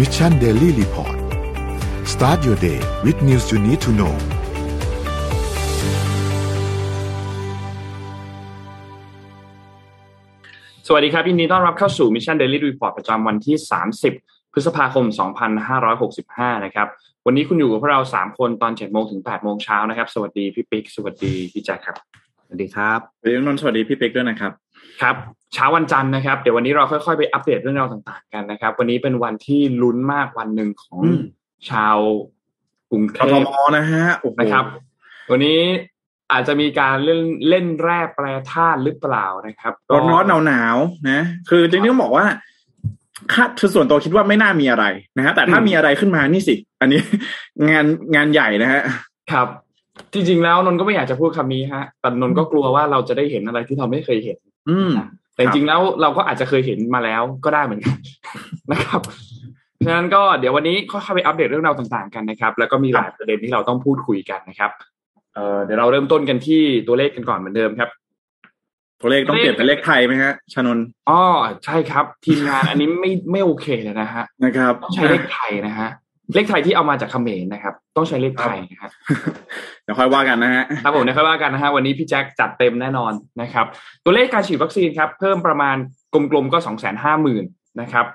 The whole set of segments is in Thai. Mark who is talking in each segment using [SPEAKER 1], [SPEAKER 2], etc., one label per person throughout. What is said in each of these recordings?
[SPEAKER 1] Mission Daily Report start your day with news you need to know
[SPEAKER 2] สวัสดีครับยินดีต้อนรับเข้าสู่ Mission Daily Report ประจำวันที่ 30 พฤษภาคม 2565 นะครับ วันนี้คุณอยู่กับพวกเรา 3 คนตอน7โมงถึง8โมงเช้านะครับ สวัสดีพี่ปิ๊ก สวัสดีพี่แจ็คครับ
[SPEAKER 3] สวัสดีครับ
[SPEAKER 4] สวัสดีนนท์สวัสดีพี่เป็กด้วยนะครับ
[SPEAKER 2] ครับเช้าวันจันทร์นะครับ เดี๋ยววันนี้เราค่อยๆไปอัปเดตเรื่องราวต่างๆกันนะครับ วันนี้เป็นวันที่ลุ้นมากวันหนึ่งของ
[SPEAKER 4] อืม
[SPEAKER 2] ชาวกรุงเท
[SPEAKER 4] กท
[SPEAKER 2] พ
[SPEAKER 4] มนะฮะโอ้โห
[SPEAKER 2] นะครับ วันนี้อาจจะมีการเล่นเล่นแร่แปรธาตุหรือเปล่านะครับก็
[SPEAKER 4] ร้อนร้อนหนาวหนาวๆนะ คือจริงๆต้องบอกว่าคาดคือส่วนตัวคิดว่าไม่น่ามีอะไรนะฮะแต่ถ้ามีอะไรขึ้นมานี่สิ อันนี้งานงานใหญ่นะฮะ
[SPEAKER 2] ครับจริงๆแล้วนนท์ก็ไม่อยากจะพูดคำนี้ฮะแต่นนท์ก็กลัวว่าเราจะได้เห็นอะไรที่เราไม่เคยเห็น
[SPEAKER 4] อืม
[SPEAKER 2] แต่จริงๆแล้วเราก็อาจจะเคยเห็นมาแล้วก็ได้เหมือนกันนะครับฉะนั้นก็เดี๋ยววันนี้ค่อยๆไปอัปเดตเรื่องราวต่างๆกันนะครับ แล้วก็มีหลายประเด็นที่เราต้องพูดคุยกันนะครับเอ่อเดี๋ยวเราเริ่มต้นกันที่ตัวเลขกันก่อนเหมือนเดิมครับ
[SPEAKER 4] ตัวเลขต้องเปลี่ยนเป็นเลขไทยไหมฮะชานนท์
[SPEAKER 2] อ๋อใช่ครับ ทีมงานอันนี้ไม่ไม่โอเคเลยนะฮะ
[SPEAKER 4] นะครับ
[SPEAKER 2] ต้องใช้เลขไทยนะฮะ เลขไทยที่เอามาจากเขมรนะครับ ต้องใช้เลขไทยนะฮะ
[SPEAKER 4] เดี๋ยวค่อยว่ากันนะฮะ
[SPEAKER 2] ครับผมนะครับว่ากันนะฮะวันนี้พี่แจ็คจัดเต็มแน่นอนนะครับ ตัวเลขการฉีดวัคซีนครับ เพิ่มประมาณกลมๆก็สองแสนห้าหมื่นนะครับ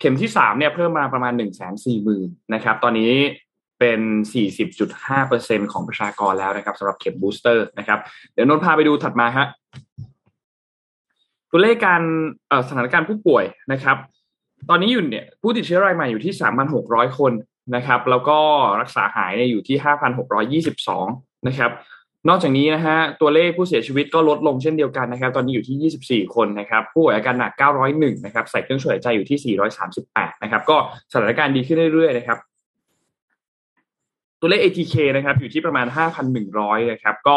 [SPEAKER 2] เข็มที่สามเนี่ยเพิ่มมาประมาณหนึ่งแสนสี่หมื่นนะครับ ตอนนี้เป็นสี่สิบจุดห้าเปอร์เซ็นของประชากรแล้วนะครับสำหรับเข็มบูสเตอร์นะครับ เดี๋ยวนนท์พาไปดูถัดมาฮะตัวเลขการเอ่อสถานการณ์ผู้ป่วยนะครับ ตอนนี้อยู่เนี่ยผู้ติดเชื้อรายใหม่อยู่ที่สามพันหกร้อยคน นะครับ แล้วก็รักษาหายอยู่ที่ห้าพันหกร้อยี่สิบสองนะครับ นอกจากนี้นะฮะตัวเลขผู้เสียชีวิตก็ลดลงเช่นเดียวกันนะครับ ตอนนี้อยู่ที่ 24 คนนะครับผู้ป่วยอาการหนัก 901 นะครับ ใส่เครื่องช่วยหายใจอยู่ที่ 438 นะครับ ก็สถานการณ์ดีขึ้นเรื่อยๆนะครับตัวเลข ATK นะครับอยู่ที่ประมาณ 5,100 นะครับ ก็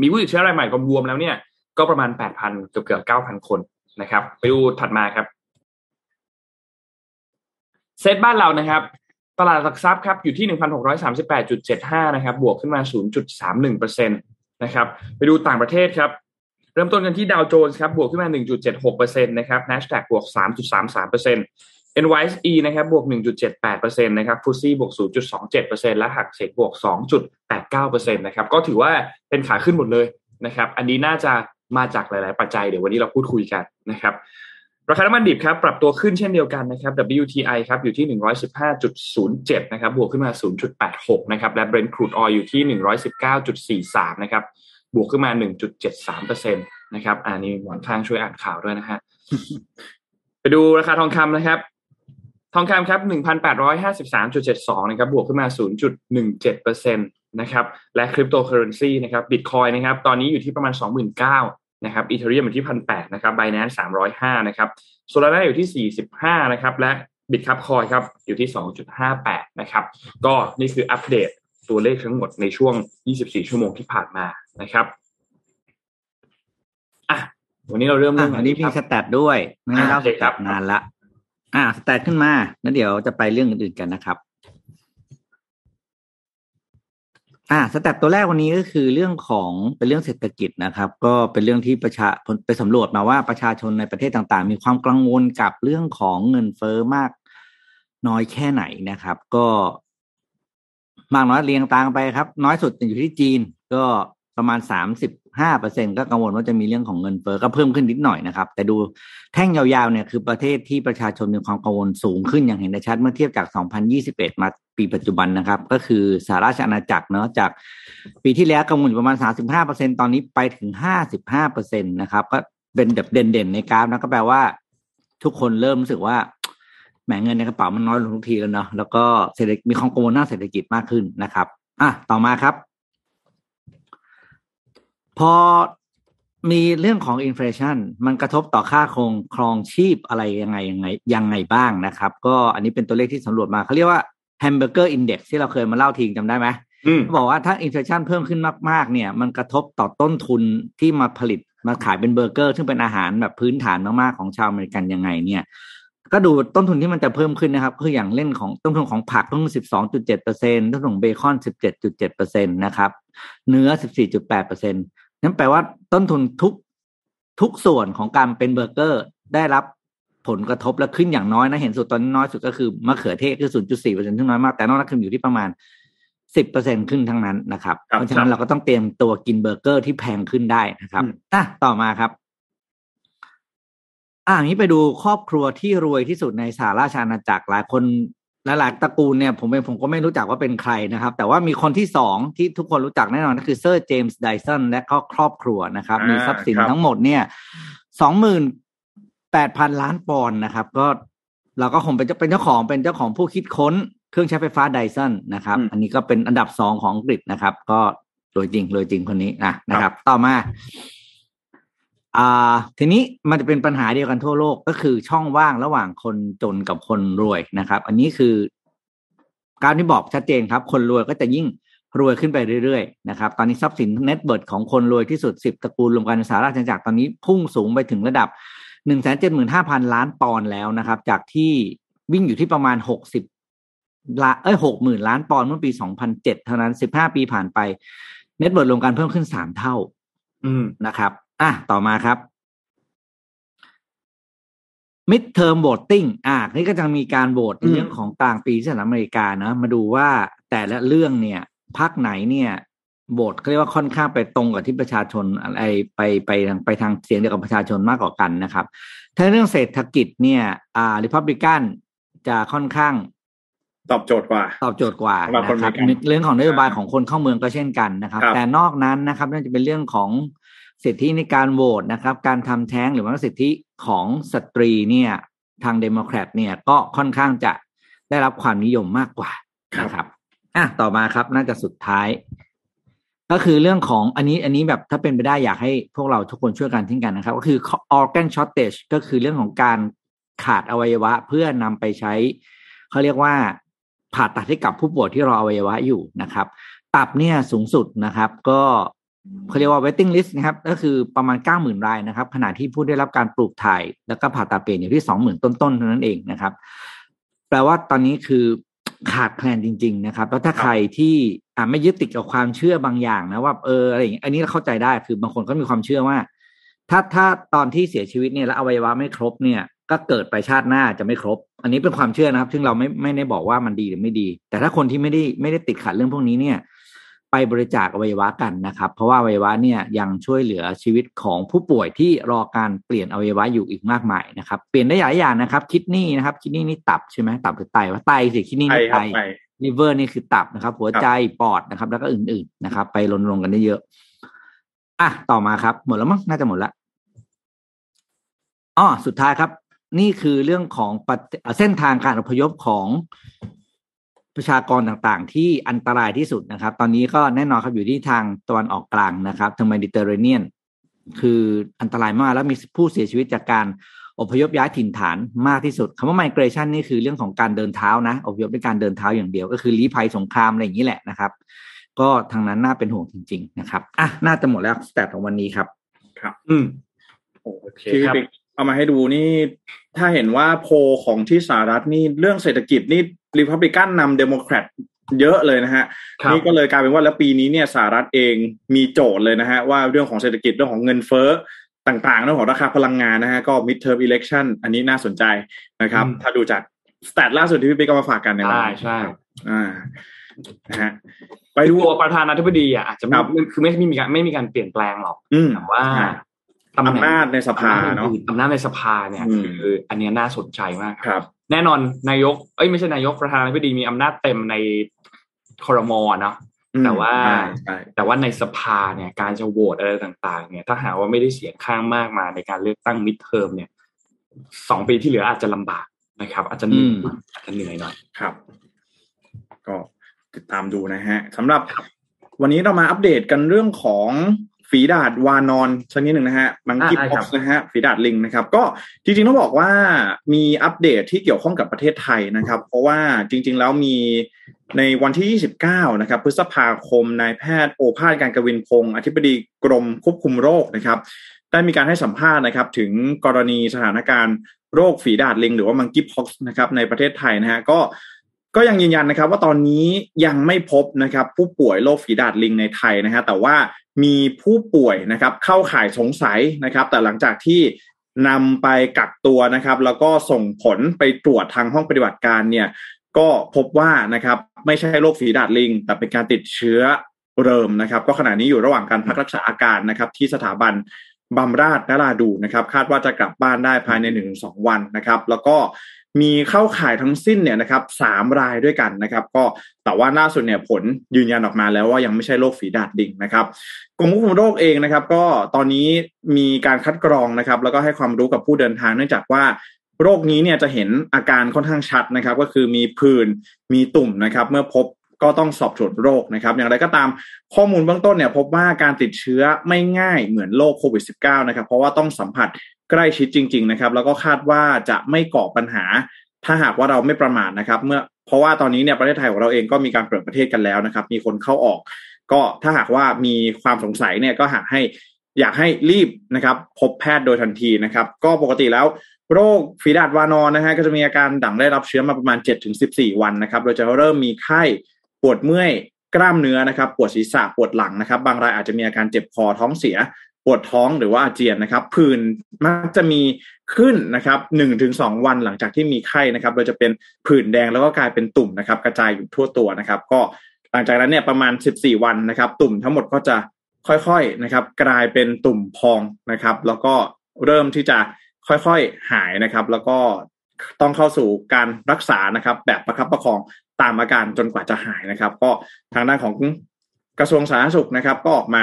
[SPEAKER 2] มีผู้ติดเชื้อรายใหม่รวมๆแล้วเนี่ย ก็ประมาณ 8,000 เกือบเกือบ9,000 คนนะครับ ไปดูถัดมาครับ เซตบ้านเรานะครับ ตลาดหลักทรัพย์ครับอยู่ที่ 1,638.75 นะครับ บวกขึ้นมา 0.31%นะครับไปดูต่างประเทศครับ เริ่มต้นกันที่ดาวโจนส์ครับบวกขึ้นมา 1.76%นะครับ NASDAQ บวก 3.33% NYSE นะครับบวก 1.78%นะครับฟุซี่บวก 0.27%และหักเซ็กบวก 2.89%นะครับก็ถือว่าเป็นขาขึ้นหมดเลยนะครับ อันนี้น่าจะมาจากหลาย ๆ ปัจจัยเดี๋ยววันนี้เราพูดคุยกันนะครับ ราคาน้ำมันดิบครับปรับตัวขึ้นเช่นเดียวกันนะครับ WTI ครับอยู่ที่ 115.07 นะครับบวกขึ้นมา 0.86 นะครับและ Brent crude oil อยู่ที่ 119.43 นะครับบวกขึ้นมา 1.73%นะครับอันนี้หมอนข้างช่วยอ่านข่าวด้วยนะฮะไปดูราคาทองคำนะครับ ทองคำครับ 1,853.72 นะครับบวกขึ้นมา 0.17%นะครับและคริปโตเคอเรนซีนะครับบิตคอยนะครับตอนนี้อยู่ที่ประมาณ 29,000 นะครับอีเทเรียมอยู่ที่1,800นะครับ b i n a n c e 305นะครับโซลาร่าอยู่ที่45นะครับและบิตคับคอยครับอยู่ที่2.58นะครับก็นี่คืออัปเดตตัวเลขทั้งหมดในช่วง 24 ชั่วโมงที่ผ่านมานะครับอะวันนี้เราเริ่ม
[SPEAKER 3] อะ
[SPEAKER 2] เรื่อง
[SPEAKER 3] อันนี้
[SPEAKER 2] ค
[SPEAKER 3] มี
[SPEAKER 2] รับ
[SPEAKER 3] สแตทด้วยไม่งั้น
[SPEAKER 2] อะ
[SPEAKER 3] เล่า
[SPEAKER 2] โอเคครับ
[SPEAKER 3] นานละอ่าสแตทขึ้นมาแล้วเดี๋ยวจะไปเรื่องอื่นๆกันนะครับ อ่าสเตปตัวแรกวันนี้ก็คือเรื่องของเป็นเรื่องเศรษฐกิจนะครับ ก็เป็นเรื่องที่ประชาไปสำรวจมาว่าประชาชนในประเทศต่างๆ มีความกังวลกับเรื่องของเงินเฟ้อมากน้อยแค่ไหนนะครับ ก็ มากน้อยเรียงตามไปครับ น้อยสุดอยู่ที่จีน ก็ประมาณสามสิบ ห้าเปอร์เซ็นก็กังวลว่าจะมีเรื่องของเงินเฟ้อก็เพิ่มขึ้นนิดหน่อยนะครับ แต่ดูแท่งยาวๆเนี่ยคือประเทศที่ประชาชนมีความกังวลสูงขึ้นอย่างเห็นได้ชัดเมื่อเทียบจาก 2021 มาปีปัจจุบันนะครับ ก็คือสหราชอาณาจักรเนาะจากปีที่แล้วกังวลอยู่ประมาณ 35เปอร์เซ็นตอนนี้ไปถึง 55เปอร์เซ็นตนะครับก็เป็นแบบเด่นๆในกราฟนะก็แปลว่า ทุกคนเริ่มรู้สึกว่าแหมเงินในกระเป๋ามันน้อยลงทุกทีแล้วเนาะแล้วก็เศรษฐมีความกังวลหน้าเศรษฐกิจมากขึ้นนะครับ อะต่อมาครับ พอมีเรื่องของ inflation มันกระทบต่อค่าครองครองชีพอะไรยังไงยังไงยังไงบ้างนะครับ ก็อันนี้เป็นตัวเลขที่สำรวจมาเขาเรียกว่า Hamburger Index ที่เราเคยมาเล่าทีจำได้ไหม
[SPEAKER 2] อืม
[SPEAKER 3] เขาบอกว่าถ้า inflation เพิ่มขึ้นมาก ๆ เนี่ย มันกระทบต่อต้นทุนที่มาผลิตมาขายเป็นเบอร์เกอร์ ซึ่งเป็นอาหารแบบพื้นฐานมาก ๆ ของชาวอเมริกันยังไงเนี่ย ก็ดูต้นทุนที่มันจะเพิ่มขึ้นนะครับคืออย่างเรื่องของต้นทุนของผักต้นทุน 12.7เปอร์เซ็นต้นทุนของเบคอน 17.7เปอร์เซ็นตนะครับ เนื้อ 14.8เปอร์เซ็น นั่นแปลว่าต้นทุนทุกทุกส่วนของการเป็นเบอร์เกอร์ได้รับผลกระทบและขึ้นอย่างน้อยนะ เห็นสุดตอนนี้น้อยสุดก็คือมะเขือเทศคือ0.4เปอร์เซ็นต์ซึ่งน้อยมาก แต่นอกนั้นคืออยู่ที่ประมาณ10เปอร์เซ็นขึ้นทั้งนั้นนะครับ
[SPEAKER 4] ครับ
[SPEAKER 3] เพราะฉะนั้นเราก็ต้องเตรียมตัวกินเบอร์เกอร์ที่แพงขึ้นได้นะครับ
[SPEAKER 4] อืม
[SPEAKER 3] อะต่อมาครับ อ่านี้ไปดูครอบครัวที่รวยที่สุดในสหราชอาณาจักรหลายคน หลายๆตระกูลเนี่ยผมเองผมก็ไม่รู้จักว่าเป็นใครนะครับ แต่ว่ามีคนที่สองที่ทุกคนรู้จักแน่นอนก็คือเซอร์เจมส์ไดสันและก็ครอบครัวนะครับ
[SPEAKER 4] อ่ามี
[SPEAKER 3] มีทรัพย์สิน
[SPEAKER 4] ครับ
[SPEAKER 3] ทั้งหมดเนี่ยสองหมื่นแปดพันล้านปอนด์นะครับ ก็เราก็คงเป็นเจ้าเป็นเจ้าของเป็นเจ้าของผู้คิดค้นเครื่องใช้ไฟฟ้าไดสันนะครับ อันนี้ก็เป็นอันดับสองของอังกฤษนะครับ ก็รวยจริงรวยจริงคนนี้อะนะครับ ต่อมา อ่าทีนี้มันจะเป็นปัญหาเดียวกันทั่วโลกก็คือช่องว่างระหว่างคนจนกับคนรวยนะครับ อันนี้คือการที่บอกชัดเจนครับ คนรวยก็จะยิ่งรวยขึ้นไปเรื่อยๆนะครับ ตอนนี้ทรัพย์สิน net worth ของคนรวยที่สุดสิบตระกูลรวมกันในสหราชอาณาจักรตอนนี้พุ่งสูงไปถึงระดับหนึ่งแสนเจ็ดหมื่นห้าพันล้านปอนด์แล้วนะครับ จากที่วิ่งอยู่ที่ประมาณหกสิบละเอ้ยหกหมื่นล้านปอนด์เมื่อปีสองพันเจ็ดเท่านั้นสิบห้าปีผ่านไป เน็ตเบิร์ดรวมกันเพิ่มขึ้นสามเท่า
[SPEAKER 2] อืม
[SPEAKER 3] นะครับ อะต่อมาครับ mid term voting อะนี่ก็จะมีการโหวตใน
[SPEAKER 4] อืม
[SPEAKER 3] เรื่องของกลางปีที่สหรัฐอเมริกานะมาดูว่าแต่ละเรื่องเนี่ยพรรคไหนเนี่ยโหวตเขาเรียกว่าค่อนข้างไปตรงกับที่ประชาชนอะไรไปไปทางไปทางเสียงเดียวกับประชาชนมากกว่ากันนะครับ ถ้าเรื่องเศรษฐกิจเนี่ย อ่าริพับลิกันจะค่อนข้าง
[SPEAKER 4] ตอบโจทย์กว่า
[SPEAKER 3] ตอบโจทย์กว่า
[SPEAKER 4] สำหรับคน
[SPEAKER 3] นะครับ
[SPEAKER 4] อเมริกัน
[SPEAKER 3] เรื่องของนโยบายของคนเข้าเมืองก็เช่นกันนะครับ
[SPEAKER 4] ครับ
[SPEAKER 3] แต่นอกนั้นนะครับน่าจะเป็นเรื่องของ สิทธิในการโหวตนะครับ การทำแท้งหรือว่าสิทธิของสตรีเนี่ย ทางเดโมแครตเนี่ยก็ค่อนข้างจะได้รับความนิยมมากกว่า
[SPEAKER 4] ครับ
[SPEAKER 3] นะครับอะต่อมาครับน่าจะสุดท้าย ก็คือเรื่องของอันนี้อันนี้แบบถ้าเป็นไปได้อยากให้พวกเราทุกคนช่วยกันทิ้งกันนะครับ ก็คือ organ shortage ก็คือเรื่องของการขาดอวัยวะเพื่อนำไปใช้ เขาเรียกว่าผ่าตัดให้กับผู้ป่วยที่รออวัยวะอยู่นะครับ ตับเนี่ยสูงสุดนะครับ ก็ เขาเรียกว่า waiting list นะครับ ก็คือประมาณ 90,000 รายนะครับ ขณะที่ผู้ได้รับการปลูกถ่าย แล้วก็ผ่าตัดเปลี่ยนอยู่ที่ 20,000 ต้นๆเท่านั้นเองนะครับ แปลว่าตอนนี้คือขาดแคลนจริง ๆ นะครับ แล้วถ้าใครที่อ่าไม่ยึดติดกับความเชื่อบางอย่างนะว่าเอออะไรอย่างเงี้ยอันนี้เราเข้าใจได้คือบางคนก็มีความเชื่อว่า ถ้าถ้าตอนที่เสียชีวิตเนี่ยแล้วอวัยวะไม่ครบเนี่ย ก็เกิดไปชาติหน้าจะไม่ครบ อันนี้เป็นความเชื่อนะครับ ซึ่งเราไม่ไม่ได้บอกว่ามันดีหรือไม่ดี แต่ถ้าคนที่ไม่ได้ไม่ได้ติดขัดเรื่องพวกนี้เนี่ย ไปบริจาคอวัยวะกันนะครับ เพราะว่าอวัยวะเนี่ยยังช่วยเหลือชีวิตของผู้ป่วยที่รอการเปลี่ยนอวัยวะอยู่อีกมากมายนะครับ เปลี่ยนได้หลายอย่างนะครับ คิดนี่นะครับคิดนี่นี่ตับใช่ไหมตับหรือไตว่าไตสิคิดนี่
[SPEAKER 4] ไป
[SPEAKER 3] นี่
[SPEAKER 4] ค
[SPEAKER 3] ไต
[SPEAKER 4] รับไป
[SPEAKER 3] ลิเวอร์นี่คือตับนะครับ หัวใจปอดนะครับ แล้วก็อื่นๆนะครับ ไปรณรงค์กันได้เยอะอะต่อมาครับ หมดแล้วมั้งน่าจะหมดละอ๋อสุดท้ายครับ นี่คือเรื่องของประเทเส้นทางการอพยพของ ประชากรต่างๆ ที่อันตรายที่สุดนะครับ ตอนนี้ก็แน่นอนครับอยู่ที่ทางตะวันออกกลางนะครับทางเมดิเตอร์เรเนียนคืออันตรายมากแล้วมีผู้เสียชีวิตจากการอพยพย้ายถิ่นฐานมากที่สุดคำว่า migration นี่คือเรื่องของการเดินเท้านะอพยพด้วยการเดินเท้าอย่างเดียว ก็คือลี้ภัยสงครามอะไรอย่างนี้แหละนะครับ ก็ทางนั้นน่าเป็นห่วงจริง ๆ นะครับอะน่าจะหมดแล้วสแตทของวันนี้ครับ
[SPEAKER 2] อืม
[SPEAKER 4] โอ
[SPEAKER 2] เค
[SPEAKER 4] ที่
[SPEAKER 2] ครับ
[SPEAKER 4] บิ๊กเอามาให้ดูนี่ ถ้าเห็นว่าโพลของที่สหรัฐนี่เรื่องเศรษฐกิจนี่ ริพับลิกันนำเดโมแครตเยอะเลยนะฮะ
[SPEAKER 2] ครับ
[SPEAKER 4] นี่ก็เลยกลายเป็นว่าแล้วปีนี้เนี่ยสหรัฐเองมีโจทย์เลยนะฮะว่าเรื่องของเศรษฐกิจเรื่องของเงินเฟ้อต่างๆเรื่องของราคาพลังงานนะฮะก็ mid term election อันนี้น่าสนใจนะครับ
[SPEAKER 2] อืม
[SPEAKER 4] ถ้าดูจากสแตทล่าสุดที่พี่ปิ๊กเอามาฝากกันในวัน
[SPEAKER 2] ใช่
[SPEAKER 4] นี้
[SPEAKER 2] ใช่
[SPEAKER 4] อ่านะฮะไป
[SPEAKER 2] ไป
[SPEAKER 4] ดู
[SPEAKER 2] ดูตัวประธานาธิบดีอะอาจจะไม่
[SPEAKER 4] ครับ
[SPEAKER 2] คือไม่ไม่มีการไม่มีการเปลี่ยนแปลงหรอก
[SPEAKER 4] อืม
[SPEAKER 2] แต่ว่า
[SPEAKER 4] ใช่
[SPEAKER 2] ตำแหน่ง
[SPEAKER 4] อำนาจในสภา
[SPEAKER 2] อำจ
[SPEAKER 4] เนาะ
[SPEAKER 2] อื่อำนาจในสภาเนี่ย
[SPEAKER 4] อืม
[SPEAKER 2] คืออันเนี้ยน่าสนใจมาก
[SPEAKER 4] ครับ
[SPEAKER 2] แน่นอนนายกเอ้ยไม่ใช่นายกประธานาธิบดีมีอำนาจเต็มในคอรมอเนาะ
[SPEAKER 4] อืม
[SPEAKER 2] แต่ว่า
[SPEAKER 4] ใช่ใช่
[SPEAKER 2] แต่ว่าในสภาเนี่ย การจะโหวตอะไรต่าง ๆ เนี่ย ถ้าหากว่าไม่ได้เสียงข้างมากมาในการเลือกตั้งมิดเทอมเนี่ยสองปีที่เหลืออาจจะลำบากนะครับ อาจจะเหนื่อย
[SPEAKER 3] อืม
[SPEAKER 2] อาจจะเหนื่อยหน่อย
[SPEAKER 4] ครับ ก็ติดตามดูนะฮะสำหรับวันนี้เรามาอัปเดตกันเรื่องของ ฝีดาดวานอนสักนิดหนึ่งนะฮะมังกี้
[SPEAKER 2] อ่าได้
[SPEAKER 4] พ็
[SPEAKER 2] ค
[SPEAKER 4] อ
[SPEAKER 2] รั
[SPEAKER 4] ก
[SPEAKER 2] บ
[SPEAKER 4] นะฮะฝีดาดลิงนะครับ ก็จริงๆต้องบอกว่ามีอัปเดตที่เกี่ยวข้องกับประเทศไทยนะครับ เพราะว่าจริง ๆ แล้วมีในวันที่ 29 นะครับ พฤษภาคมนายแพทย์โอภาสการกวินพงศ์อธิบดีกรมควบคุมโรคนะครับ ได้มีการให้สัมภาษณ์นะครับ ถึงกรณีสถานการณ์โรคฝีดาดลิง หรือว่ามังกี้พ็อกนะครับในประเทศไทยนะฮะก็ก็ยังยืนยันนะครับว่าตอนนี้ยังไม่พบนะครับผู้ป่วยโรคฝีดาดลิงในไทยนะฮะแต่ว่า มีผู้ป่วยนะครับเข้าข่ายสงสัยนะครับ แต่หลังจากที่นำไปกักตัวนะครับ แล้วก็ส่งผลไปตรวจทางห้องปฏิบัติการเนี่ยก็พบว่านะครับไม่ใช่โรคฝีดาดลิง แต่เป็นการติดเชื้อเริ่มนะครับ ก็ขณะนี้อยู่ระหว่างการพักรักษาอาการนะครับ ที่สถาบันบำราศนราดูนะครับ คาดว่าจะกลับบ้านได้ภายในหนึ่งสองวันนะครับ แล้วก็ มีเข้าข่ายทั้งสิ้นเนี่ยนะครับสามรายด้วยกันนะครับ ก็แต่ว่าล่าสุดเนี่ยผลยืนยันออกมาแล้วว่ายังไม่ใช่โรคฝีดาดลิงนะครับกรมควบคุมโรคเองนะครับ ก็ตอนนี้มีการคัดกรองนะครับ แล้วก็ให้ความรู้กับผู้เดินทางเนื่องจากว่าโรคนี้เนี่ยจะเห็นอาการค่อนข้างชัดนะครับ ก็คือมีผื่นมีตุ่มนะครับ เมื่อพบก็ต้องสอบตรวจโรคนะครับ อย่างไรก็ตามข้อมูลเบื้องต้นเนี่ยพบว่าการติดเชื้อไม่ง่ายเหมือนโรคโควิด -19 นะครับ เพราะว่าต้องสัมผัส ใกล้ชิดจริง ๆ นะครับ แล้วก็คาดว่าจะไม่ก่อปัญหา ถ้าหากว่าเราไม่ประมาทนะครับ เมื่อเพราะว่าตอนนี้เนี่ยประเทศไทยของเราเองก็มีการเปิดประเทศกันแล้วนะครับ มีคนเข้าออก ก็ถ้าหากว่ามีความสงสัยเนี่ยก็หากให้อยากให้รีบนะครับพบแพทย์โดยทันทีนะครับ ก็ปกติแล้วโรคฝีดาดวานอนนะฮะก็จะมีอาการดั่งได้รับเชื้อมาประมาณ 7-14 วันนะครับ โดยจะเริ่มมีไข้ปวดเมื่อยกล้ามเนื้อนะครับ ปวดศีรษะปวดหลังนะครับ บางรายอาจจะมีอาการเจ็บคอท้องเสีย ปวดท้องหรือว่าอาเจียนนะครับผื่นมักจะมีขึ้นนะครับหนึ่งถึงสองวันหลังจากที่มีไข้นะครับ โดยจะเป็นผื่นแดงแล้วก็กลายเป็นตุ่มนะครับ กระจายอยู่ทั่วตัวนะครับ ก็หลังจากนั้นเนี่ยประมาณสิบสี่วันนะครับ ตุ่มทั้งหมดก็จะค่อยๆนะครับ กลายเป็นตุ่มพองนะครับ แล้วก็เริ่มที่จะค่อยๆหายนะครับ แล้วก็ต้องเข้าสู่การรักษานะครับ แบบประคับประคองตามอาการจนกว่าจะหายนะครับ ก็ทางด้านของ กระทรวงสาธารณสุขนะครับ ก็ออกมา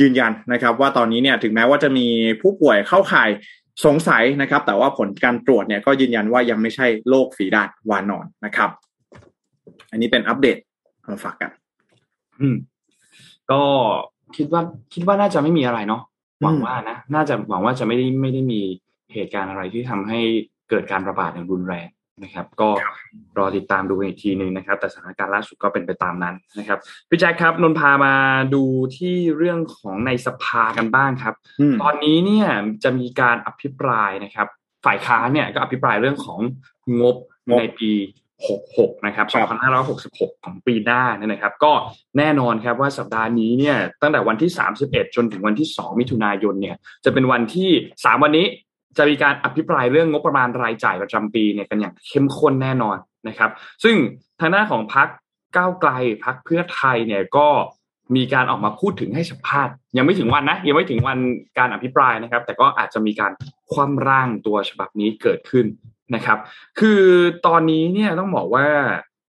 [SPEAKER 4] ยืนยันนะครับ ว่าตอนนี้เนี่ยถึงแม้ว่าจะมีผู้ป่วยเข้าข่ายสงสัยนะครับ แต่ว่าผลการตรวจเนี่ยก็ยืนยันว่ายังไม่ใช่โรคฝีดาดวานอนนะครับ อันนี้เป็นอัปเดตมาฝากกัน
[SPEAKER 2] อืม ก็คิดว่าคิดว่าน่าจะไม่มีอะไรเนาะหวังว่านะน่าจะหวังว่าจะไม่ได้ไม่ได้มีเหตุการณ์อะไรที่ทำให้เกิดการระบาดอย่างรุนแรง นะครับ ก็รอติดตามดูอีกทีหนึ่งนะครับ แต่สถานการณ์ล่าสุดก็เป็นไปตามนั้นนะครับพี่แจ็คครับนนพามาดูที่เรื่องของในสภากันบ้างครับ
[SPEAKER 4] อืม
[SPEAKER 2] ตอนนี้เนี่ยจะมีการอภิปรายนะครับ ฝ่ายค้านเนี่ยก็อภิปรายเรื่องของงบ
[SPEAKER 4] งบ
[SPEAKER 2] ในปี66นะครับ2566 ของปีหน้าเนี่ยนะครับ ก็แน่นอนครับว่าสัปดาห์นี้เนี่ยตั้งแต่วันที่ 31 จนถึงวันที่ 2 มิถุนายนเนี่ยจะเป็นวันที่ 3 วันนี้ จะมีการอภิปรายเรื่องงบประมาณรายจ่ายประจำปีเนี่ยกันอย่างเข้มข้นแน่นอนนะครับ ซึ่งทางหน้าของพักก้าวไกลพักเพื่อไทยเนี่ยก็มีการออกมาพูดถึงให้สัมภาษณ์ยังไม่ถึงวันนะยังไม่ถึงวันการอภิปรายนะครับ แต่ก็อาจจะมีการคว่ำร่างตัวฉบับนี้เกิดขึ้นนะครับ คือตอนนี้เนี่ยต้องบอกว่า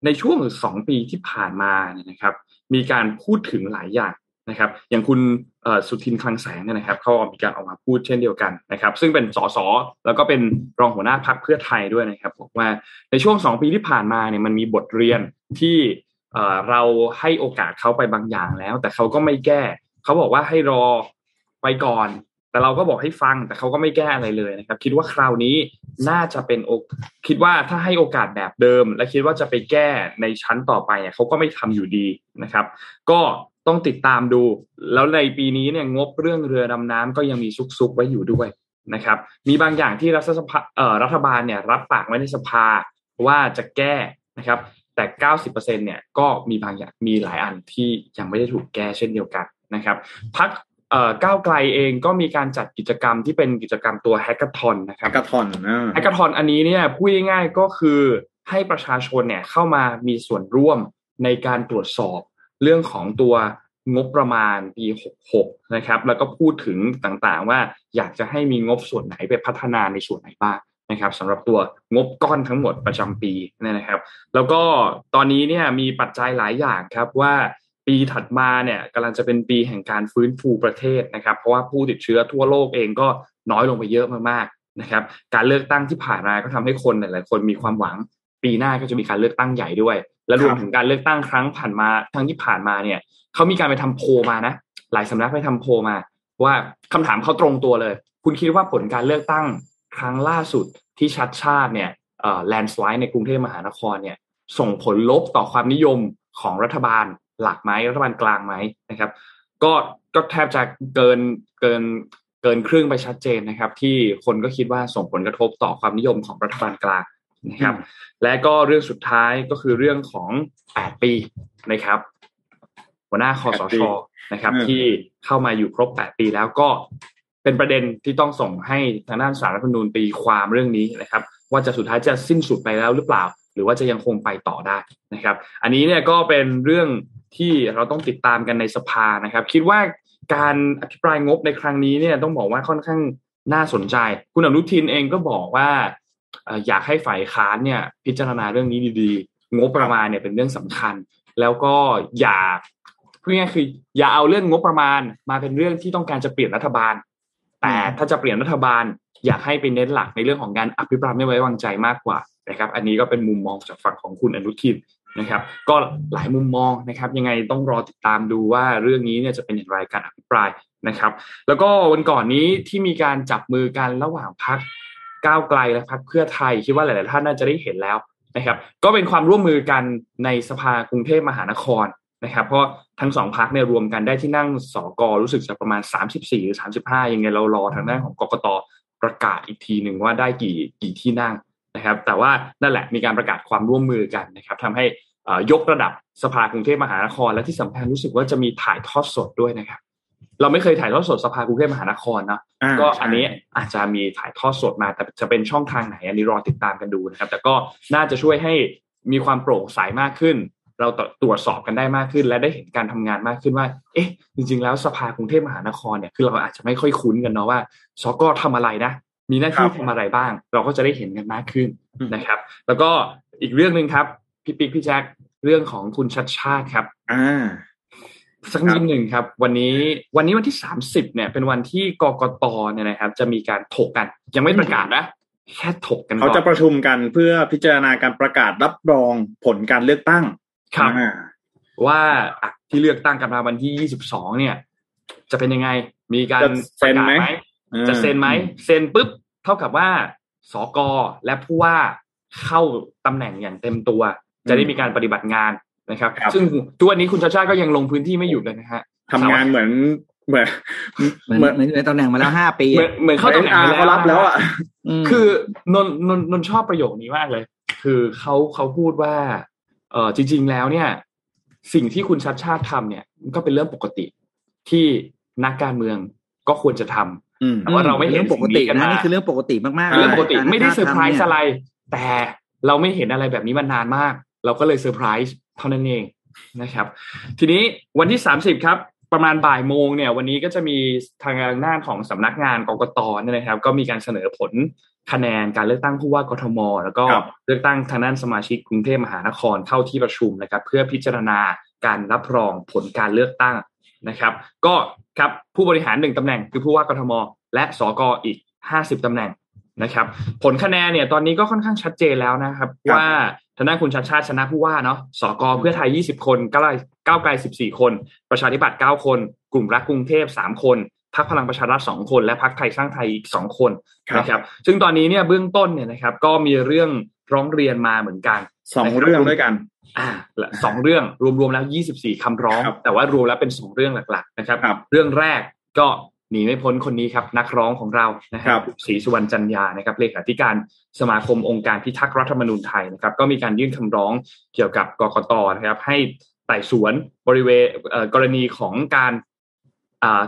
[SPEAKER 2] ในช่วงสองปีที่ผ่านมาเนี่ยนะครับ มีการพูดถึงหลายอย่าง นะครับอย่างคุณสุทินคลังแสงเนี่ยนะครับเขามีการออกมาพูดเช่นเดียวกันนะครับ ซึ่งเป็นสสแล้วก็เป็นรองหัวหน้าพักเพื่อไทยด้วยนะครับบอกว่าในช่วงสองปีที่ผ่านมาเนี่ยมันมีบทเรียนที่เราให้โอกาสเขาไปบางอย่างแล้ว แต่เขาก็ไม่แก้เขาบอกว่าให้รอไปก่อน แต่เราก็บอกให้ฟังแต่เขาก็ไม่แก้อะไรเลยนะครับ คิดว่าคราวนี้น่าจะเป็นโอกคิดว่าถ้าให้โอกาสแบบเดิม และคิดว่าจะไปแก้ในชั้นต่อไปเนี่ยเขาก็ไม่ทำอยู่ดีนะครับ ก็ ต้องติดตามดู แล้วในปีนี้เนี่ยงบเรื่องเรือดำน้ำก็ยังมีซุกๆไว้อยู่ด้วยนะครับ มีบางอย่างที่รัฐสภาเอ่อรัฐบาลเนี่ยรับปากไว้ในสภาว่าจะแก้นะครับ แต่ 90%เนี่ยก็มีบางอย่างมีหลายอันที่ยังไม่ได้ถูกแก้เช่นเดียวกันนะครับพรรคเอ่อก้าวไกลเองก็มีการจัดกิจกรรมที่เป็นกิจกรรมตัว hackathon นะครับ
[SPEAKER 4] กระทอนนะ
[SPEAKER 2] hackathon อันนี้เนี่ยพูดง่ายๆก็คือให้ประชาชนเนี่ยเข้ามามีส่วนร่วมในการตรวจสอบ เรื่องของตัวงบประมาณปี 66 นะครับ แล้วก็พูดถึงต่างๆว่าอยากจะให้มีงบส่วนไหนไปพัฒนาในส่วนไหนบ้างนะครับสำหรับตัวงบก้อนทั้งหมดประจำปีเนยนะครับ แล้วก็ตอนนี้เนี่ยมีปัจจัยหลายอย่างครับว่าปีถัดมาเนี่ยกำลังจะเป็นปีแห่งการฟื้นฟูประเทศนะครับ เพราะว่าผู้ติดเชื้อทั่วโลกเองก็น้อยลงไปเยอะมากๆนะครับการเลือกตั้งที่ผ่านมาก็ทำให้คนหลายๆคนมีความหวัง ปีหน้าก็จะมีการเลือกตั้งใหญ่ด้วย และรวมถึงการเลือกตั้งครั้งผ่านมาครั้งที่ผ่านมาเนี่ยเขามีการไปทำโพลมานะ หลายสำนักไปทำโพลมา ว่าคำถามเขาตรงตัวเลย คุณคิดว่าผลการเลือกตั้งครั้งล่าสุดที่ชัดชาติเนี่ยเอ่อแลนสไลด์ในกรุงเทพมหานครเนี่ย ส่งผลลบต่อความนิยมของรัฐบาลหลักไหมรัฐบาลกลางไหมนะครับ ก็ก็แทบจะเกินเกินเกินครึ่งไปชัดเจนนะครับ ที่คนก็คิดว่าส่งผลกระทบต่อความนิยมของรัฐบาลกลาง นะครับ และก็เรื่องสุดท้ายก็คือเรื่องของ 8 ปีนะครับ หัวหน้าคอสชนะครับ
[SPEAKER 4] อืม
[SPEAKER 2] ที่เข้ามาอยู่ครบ 8 ปีแล้วก็เป็นประเด็นที่ต้องส่งให้ทางด้านสารรัฐธรรมนูญตีความเรื่องนี้นะครับ ว่าจะสุดท้ายจะสิ้นสุดไปแล้วหรือเปล่า หรือว่าจะยังคงไปต่อได้นะครับ อันนี้เนี่ยก็เป็นเรื่องที่เราต้องติดตามกันในสภานะครับ คิดว่าการอภิปรายงบในครั้งนี้เนี่ยต้องบอกว่าค่อนข้างน่าสนใจ คุณอนุทินเองก็บอกว่า อยากให้ฝ่ายค้านเนี่ยพิจารณาเรื่องนี้ดีๆ งบประมาณเนี่ยเป็นเรื่องสำคัญ แล้วก็อย่าพูดง่ายคือ อย่าเอาเรื่องงบประมาณมาเป็นเรื่องที่ต้องการจะเปลี่ยนรัฐบาล แต่ถ้าจะเปลี่ยนรัฐบาล อยากให้เป็นเน้นหลักในเรื่องของการอภิปรายไม่ไว้วางใจมากกว่านะครับ อันนี้ก็เป็นมุมมองจากฝั่งของคุณอนุทินนะครับ ก็หลายมุมมองนะครับ ยังไงต้องรอติดตามดูว่าเรื่องนี้เนี่ยจะเป็นอย่างไรการอภิปรายนะครับ แล้วก็วันก่อนนี้ที่มีการจับมือกันระหว่างพัก ก้าวไกลและพักเพื่อไทย คิดว่าหลาย ๆ ท่านน่าจะได้เห็นแล้วนะครับ ก็เป็นความร่วมมือกันในสภากรุงเทพมหานครนะครับ เพราะทั้งสองพักเนี่ยรวมกันได้ที่นั่งสอกอรู้สึกจะประมาณ 34 หรือ 35 ยังไงเรารอทางด้านของกกตประกาศอีกทีหนึ่งว่าได้กี่กี่ที่นั่งนะครับ แต่ว่านั่นแหละมีการประกาศความร่วมมือกันนะครับทำให้ยกระดับสภากรุงเทพมหานคร และที่สำคัญรู้สึกว่าจะมีถ่ายทอดสดด้วยนะครับ เราไม่เคยถ่ายทอดสดสภากรุงเทพมหานครนะก็อันนี้อาจจะมีถ่ายทอดสดมาแต่จะเป็นช่องทางไหนอันนี้รอติดตามกันดูนะครับ แต่ก็น่าจะช่วยให้มีความโปร่งใสมากขึ้น เราตรวจสอบกันได้มากขึ้น และได้เห็นการทำงานมากขึ้นว่า เอ๊ะ จริง ๆ แล้วสภากรุงเทพมหานครเนี่ยคือเราอาจจะไม่ค่อยคุ้นกันเนาะว่าสกทำอะไรนะมีหน้าที่ทำอะไรบ้าง เราก็จะได้เห็นกันมากขึ้นนะครับ แล้วก็อีกเรื่องหนึ่งครับพี่ปิ๊กพี่แจ็คเรื่องของคุณชัดชาติครับ
[SPEAKER 4] อ่า
[SPEAKER 2] สักนิดหนึ่งครับ วันนี้วันนี้วันที่สามสิบเนี่ย เป็นวันที่กกตเนี่ยนะครับ จะมีการถกกัน ยังไม่ประกาศนะแค่ถกกัน
[SPEAKER 4] เขาจะประชุมกันเพื่อพิจารณาการประกาศรับรองผลการเลือกตั้ง
[SPEAKER 2] ครับว่าที่เลือกตั้งกันมาวันที่ยี่สิบสองเนี่ย จะเป็นยังไง มีการ
[SPEAKER 4] ประกาศไหม
[SPEAKER 2] จะเซ็นไหมเซ็นปุ๊บเท่ากับว่าสกและผู้ว่าเข้าตำแหน่งอย่างเต็มตัว จะได้มีการปฏิบัติงาน นะครับ ซึ่งทุกวันนี้คุณชาชาก็ยังลงพื้นที่ไม่หยุดเลยนะฮะ
[SPEAKER 4] ทำงานเหมือนเหมือน
[SPEAKER 3] เหมือนในตำแหน่งมาแล้วห้าปี
[SPEAKER 2] เหมือนเข้าตำแหน่ง
[SPEAKER 4] มาแล้วรับแล้วอะ
[SPEAKER 2] คือนนนนนชอบประโยคนี้มากเลย คือเขาเขาพูดว่า เออจริง ๆ แล้วเนี่ย สิ่งที่คุณชัดชาติทำเนี่ยก็เป็นเรื่องปกติที่นักการเมืองก็ควรจะทำแต่ว่าเราไม่เห็น
[SPEAKER 3] ปกตินะนี่คือเรื่องปกติมากๆ
[SPEAKER 2] เรื่องปกติไม่ได้เซอร์ไพรส์อะไร แต่เราไม่เห็นอะไรแบบนี้มานานมาก เราก็เลยเซอร์ไพรส์เท่านั้นเองนะครับ ทีนี้วันที่ 30 ครับ ประมาณบ่ายโมงเนี่ย วันนี้ก็จะมีทางหน้าของสำนักงานกกตเนี่ยนะครับ ก็มีการเสนอผลคะแนนการเลือกตั้งผู้ว่ากทม แล้วก็เลือกตั้งทางด้านสมาชิกกรุงเทพมหานครเข้าที่ประชุมนะครับ เพื่อพิจารณาการรับรองผลการเลือกตั้งนะครับ ก็ครับผู้บริหารหนึ่งตำแหน่งคือผู้ว่ากทม และสกออีก 50ตำแหน่งนะครับ ผลคะแนนเนี่ยตอนนี้ก็ค่อนข้างชัดเจนแล้วนะครับ ว่าทนายคุณชาชาติชนะผู้ว่าเนาะสกเพื่อไทย 20 คนก้าวก้าวไกล 14 คน ประชาธิปัตย์9คน กลุ่มรักกรุงเทพ3คนพักพลังประชารัฐ2คนและพักไทยสร้างไทยอีก2คนนะครับ ซึ่งตอนนี้เนี่ยเบื้องต้นเนี่ยนะครับ ก็มีเรื่องร้องเรียนมาเหมือนกัน
[SPEAKER 4] สองเรื่องด้วยกัน
[SPEAKER 2] อ่าสองเรื่องรวมๆแล้ว24คำร้อง แต่ว่ารวมแล้วเป็นสองเรื่องหลักๆนะครับ เรื่องแรกก็ หนีไม่พ้นคนนี้ครับ นักร้องของเรานะครับศรีสุวรรณจันยานะครับเลขาธิการสมาคมองค์การพิทักษ์รัฐธรรมนูญไทยนะครับ ก็มีการยื่นคำร้องเกี่ยวกับกกตนะครับ ให้ไต่สวนบริเวณกรณีของการ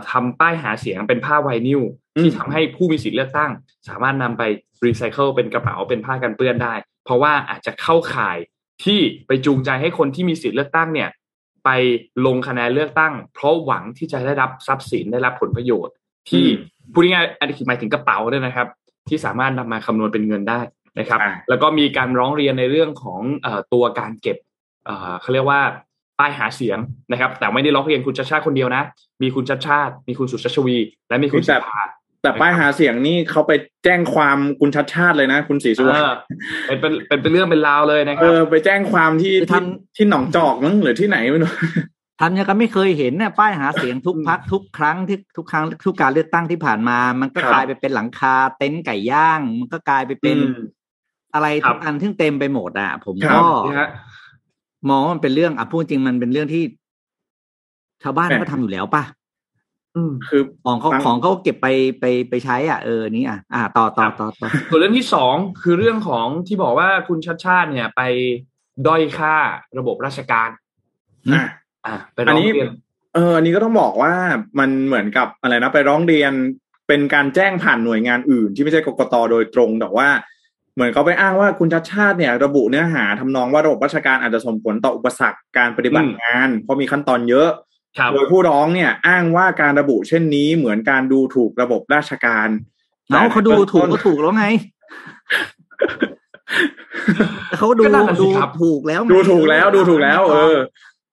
[SPEAKER 2] ทำป้ายหาเสียงเป็นผ้าไวนิลที่ทำให้ผู้มีสิทธิเลือกตั้ง สามารถนำไปรีไซเคิลเป็นกระเป๋าเป็นผ้ากันเปื้อนได้ เพราะว่าอาจจะเข้าข่ายที่ไปจูงใจให้คนที่มีสิทธิเลือกตั้งเนี่ย ไปลงคะแนนเลือกตั้ง เพราะหวังที่จะได้รับทรัพย์สินได้รับผลประโยชน์ ที่พูดง่ายๆอันนี้หมายถึงกระเป๋าด้วยนะครับ ที่สามารถนำมาคำนวณเป็นเงินได้นะครับ แล้วก็มีการร้องเรียนในเรื่องของตัวการเก็บเขาเรียกว่าป้ายหาเสียงนะครับ แต่ไม่ได้ร้องเรียนคุณชาชาติคนเดียวนะ มีคุณชาชาติ มีคุณสุชาชวี และมีคุณสุภา
[SPEAKER 4] แต่ป้ายหาเสียงนี่เขาไปแจ้งความคุณชัดชาติเลยนะ คุณศรีสุวรรณ
[SPEAKER 2] เป็นเป็นเป็นเป็นเรื่องเป็นราวเลยนะครับเอ
[SPEAKER 4] อไปแจ้งความที่ที่ที่หนองจอกมั้งหรือที่ไหนไม่รู้
[SPEAKER 3] ทำยังก็ไม่เคยเห็นเนี่ยป้ายหาเสียงทุกพักทุกครั้งที่ทุกครั้งทุกการเลือกตั้งที่ผ่านมา มันก็กลายไปเป็นหลังคาเต็นท์ไก่ย่าง มันก็กลายไปเป็นอะไรทุกอันที่เต็มไปหมดอะ ผมก็มองว่ามันเป็นเรื่องอะพูดจริงมันเป็นเรื่องที่ ชาวบ้านก็ทำอยู่แล้วป่ะ คือของเขาของเขาเก็บไปไปไปใช้อะเออนี้อะอ่าต่อต่อต่อต่อ
[SPEAKER 2] ส่วนเรื่องที่สองคือเรื่องของที่บอกว่าคุณชัดชาติเนี่ยไปด้อยค่าระบบราชการ
[SPEAKER 4] อ่าอ่าไปร้องเรียนเอออันนี้ก็ต้องบอกว่ามันเหมือนกับอะไรนะไปร้องเรียนเป็นการแจ้งผ่านหน่วยงานอื่น ที่ไม่ใช่กกตโดยตรงแต่ว่า เหมือนเขาไปอ้างว่าคุณชัดชาติเนี่ย ระบุเนื้อหาทำนองว่าระบบราชการอาจจะส่งผลต่ออุปสรรคการปฏิบัติงาน เพราะมีขั้นตอนเยอะ
[SPEAKER 2] ครับ
[SPEAKER 4] โดยผู้ร้องเนี่ย อ้างว่าการระบุเช่นนี้เหมือนการดูถูกระบบราชการ
[SPEAKER 3] เอาเขาดูถูกก็ถูกแล้วไงเขาดู
[SPEAKER 2] ก็นั่นน่ะสิ
[SPEAKER 3] ดู
[SPEAKER 2] ครับ
[SPEAKER 3] ถูกแล้วไง
[SPEAKER 4] ดูถูกแล้วดูถูกแล้ว เออ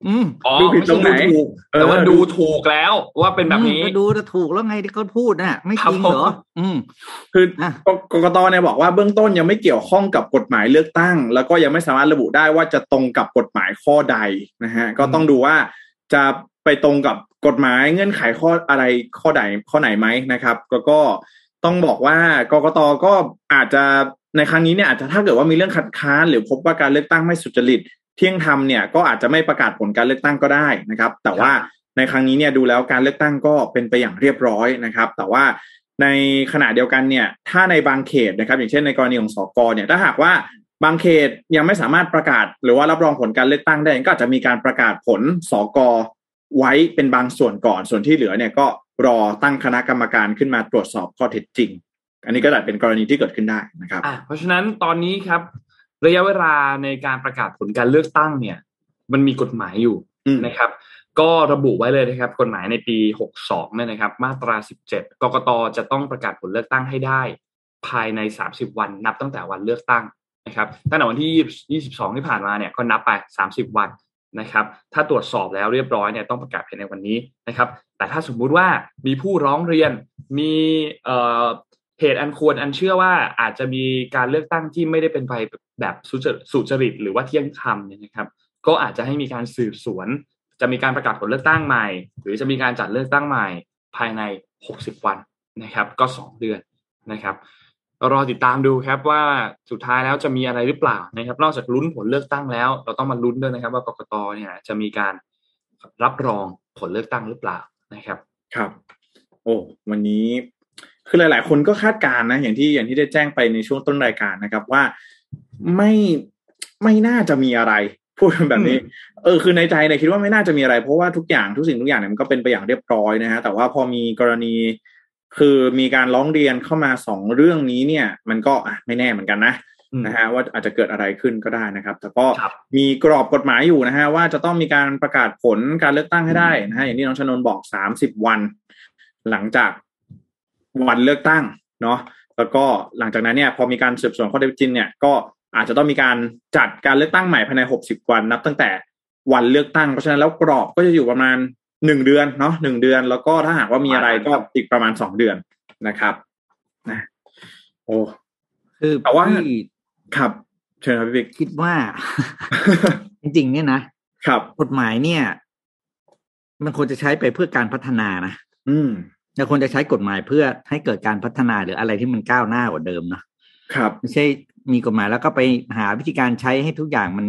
[SPEAKER 3] อืม
[SPEAKER 2] อ๋อ
[SPEAKER 4] ดูผิดตรงไหน
[SPEAKER 2] ม่ใช่ดูถูก
[SPEAKER 4] เออ
[SPEAKER 2] แต่ว่าดูถูกแล้วว่าเป็นแบบนี้
[SPEAKER 3] อืมก็ดูจะถูกแล้วไงที่เขาพูดน่ะ ไม่จริงเหรอ
[SPEAKER 2] ครับผม
[SPEAKER 3] อืม
[SPEAKER 4] คือ
[SPEAKER 3] อะ
[SPEAKER 4] กกกตเนี่ยบอกว่าเบื้องต้นยังไม่เกี่ยวข้องกับกฎหมายเลือกตั้ง แล้วก็ยังไม่สามารถระบุได้ว่าจะตรงกับกฎหมายข้อใดนะฮะ ก็ต้องดูว่าจะ ไปตรงกับกฎหมายเงื่อนไขข้ออะไรข้อใดข้อไหนไหมนะครับ แล้วก็ต้องบอกว่ากกตก็อาจจะในครั้งนี้เนี่ยอาจจะถ้าเกิดว่ามีเรื่องคัดค้านหรือพบว่าการเลือกตั้งไม่สุจริต เที่ยงธรรมเนี่ยก็อาจจะไม่ประกาศผลการเลือกตั้งก็ได้นะครับ แต่ว่าในครั้งนี้เนี่ยดูแล้วการเลือกตั้งก็เป็นไปอย่างเรียบร้อยนะครับ แต่ว่าในขณะเดียวกันเนี่ยถ้าในบางเขตนะครับ อย่างเช่นในกรณีของสกเนี่ยถ้าหากว่าบางเขตยังไม่สามารถประกาศ หรือว่ารับรองผลการเลือกตั้งได้ก็อาจจะมีการประกาศผลสก ไว้เป็นบางส่วนก่อน ส่วนที่เหลือเนี่ยก็รอตั้งคณะกรรมการขึ้นมาตรวจสอบข้อเท็จจริง อันนี้ก็อาจเป็นกรณีที่เกิดขึ้นได้นะครับ
[SPEAKER 2] อะเพราะฉะนั้นตอนนี้ครับ ระยะเวลาในการประกาศผลการเลือกตั้งเนี่ย มันมีกฎหมายอยู่
[SPEAKER 4] อืม
[SPEAKER 2] นะครับ ก็ระบุไว้เลยนะครับ กฎหมายในปี 62เนี่ยนะครับ มาตรา 17กกตจะต้องประกาศผลเลือกตั้งให้ได้ ภายใน 30 วันนับตั้งแต่วันเลือกตั้งนะครับตั้งแต่วันที่ 22 ที่ผ่านมาเนี่ยก็นับไป 30 วัน นะครับ ถ้าตรวจสอบแล้วเรียบร้อยเนี่ยต้องประกาศภายในวันนี้นะครับ แต่ถ้าสมมุติว่ามีผู้ร้องเรียนมีเเหตุอันควรอันเชื่อว่าอาจจะมีการเลือกตั้งที่ไม่ได้เป็นไปแบบสุจริตสุจริตหรือว่าเที่ยงธรรมเนี่ยนะครับ ก็อาจจะให้มีการสืบสวน จะมีการประกาศผลเลือกตั้งใหม่ หรือจะมีการจัดเลือกตั้งใหม่ภายใน 60 วันนะครับ ก็ 2 เดือนนะครับ รอติดตามดูครับว่าสุดท้ายแล้วจะมีอะไรหรือเปล่านะครับ นอกจากลุ้นผลเลือกตั้งแล้ว เราต้องมาลุ้นด้วยนะครับ ว่ากกตเนี่ยจะมีการรับรองผลเลือกตั้งหรือเปล่านะครับ
[SPEAKER 4] ครับ โอ้วันนี้คือหลาย ๆ คนก็คาดการณ์นะ อย่างที่อย่างที่ได้แจ้งไปในช่วงต้นรายการนะครับ ว่าไม่ไม่น่าจะมีอะไรพูดแบบนี้ เออคือในใจเนี่ยคิดว่าไม่น่าจะมีอะไร เพราะว่าทุกอย่างทุกสิ่งทุกอย่างเนี่ยมันก็เป็นไปอย่างเรียบร้อยนะฮะแต่ว่าพอมีกรณี คือมีการร้องเรียนเข้ามาสองเรื่องนี้เนี่ย มันก็อะไม่แน่เหมือนกันนะ
[SPEAKER 2] อืม
[SPEAKER 4] นะฮะว่าอาจจะเกิดอะไรขึ้นก็ได้นะครับ แต่ก็
[SPEAKER 2] ครับ
[SPEAKER 4] มีกรอบกฎหมายอยู่นะฮะว่าจะต้องมีการประกาศผลการเลือกตั้งให้ได้นะฮะอย่างที่น้องชนนบอกสามสิบวัน หลังจากวันเลือกตั้งเนาะแล้วก็หลังจากนั้นเนี่ยพอมีการสืบสวนข้อเท็จจริงเนี่ยก็อาจจะต้องมีการจัดการเลือกตั้งใหม่ภายในหกสิบวันนับตั้งแต่วันเลือกตั้งเพราะฉะนั้นแล้วกรอบก็จะอยู่ประมาณ หนึ่งเดือนเนาะหนึ่งเดือน แล้วก็ถ้าหากว่ามีอะไรก็อีกประมาณสองเดือนนะครับนะโอ้
[SPEAKER 3] คือ
[SPEAKER 4] แต่ว่า
[SPEAKER 3] พี่
[SPEAKER 4] ครับเชิญครับพี่บิ๊ก
[SPEAKER 3] คิดว่า จริงๆเนี่ยนะครับกฎหมายเนี่ย มันควรจะใช้ไปเพื่อการพัฒนานะ
[SPEAKER 4] อืม
[SPEAKER 3] แต่ควรจะใช้กฎหมายเพื่อให้เกิดการพัฒนาหรืออะไรที่มันก้าวหน้ากว่าเดิมนะครับไม่ใช่มีกฎหมายแล้วก็ไปหาวิธีการใช้ให้ทุกอย่างมัน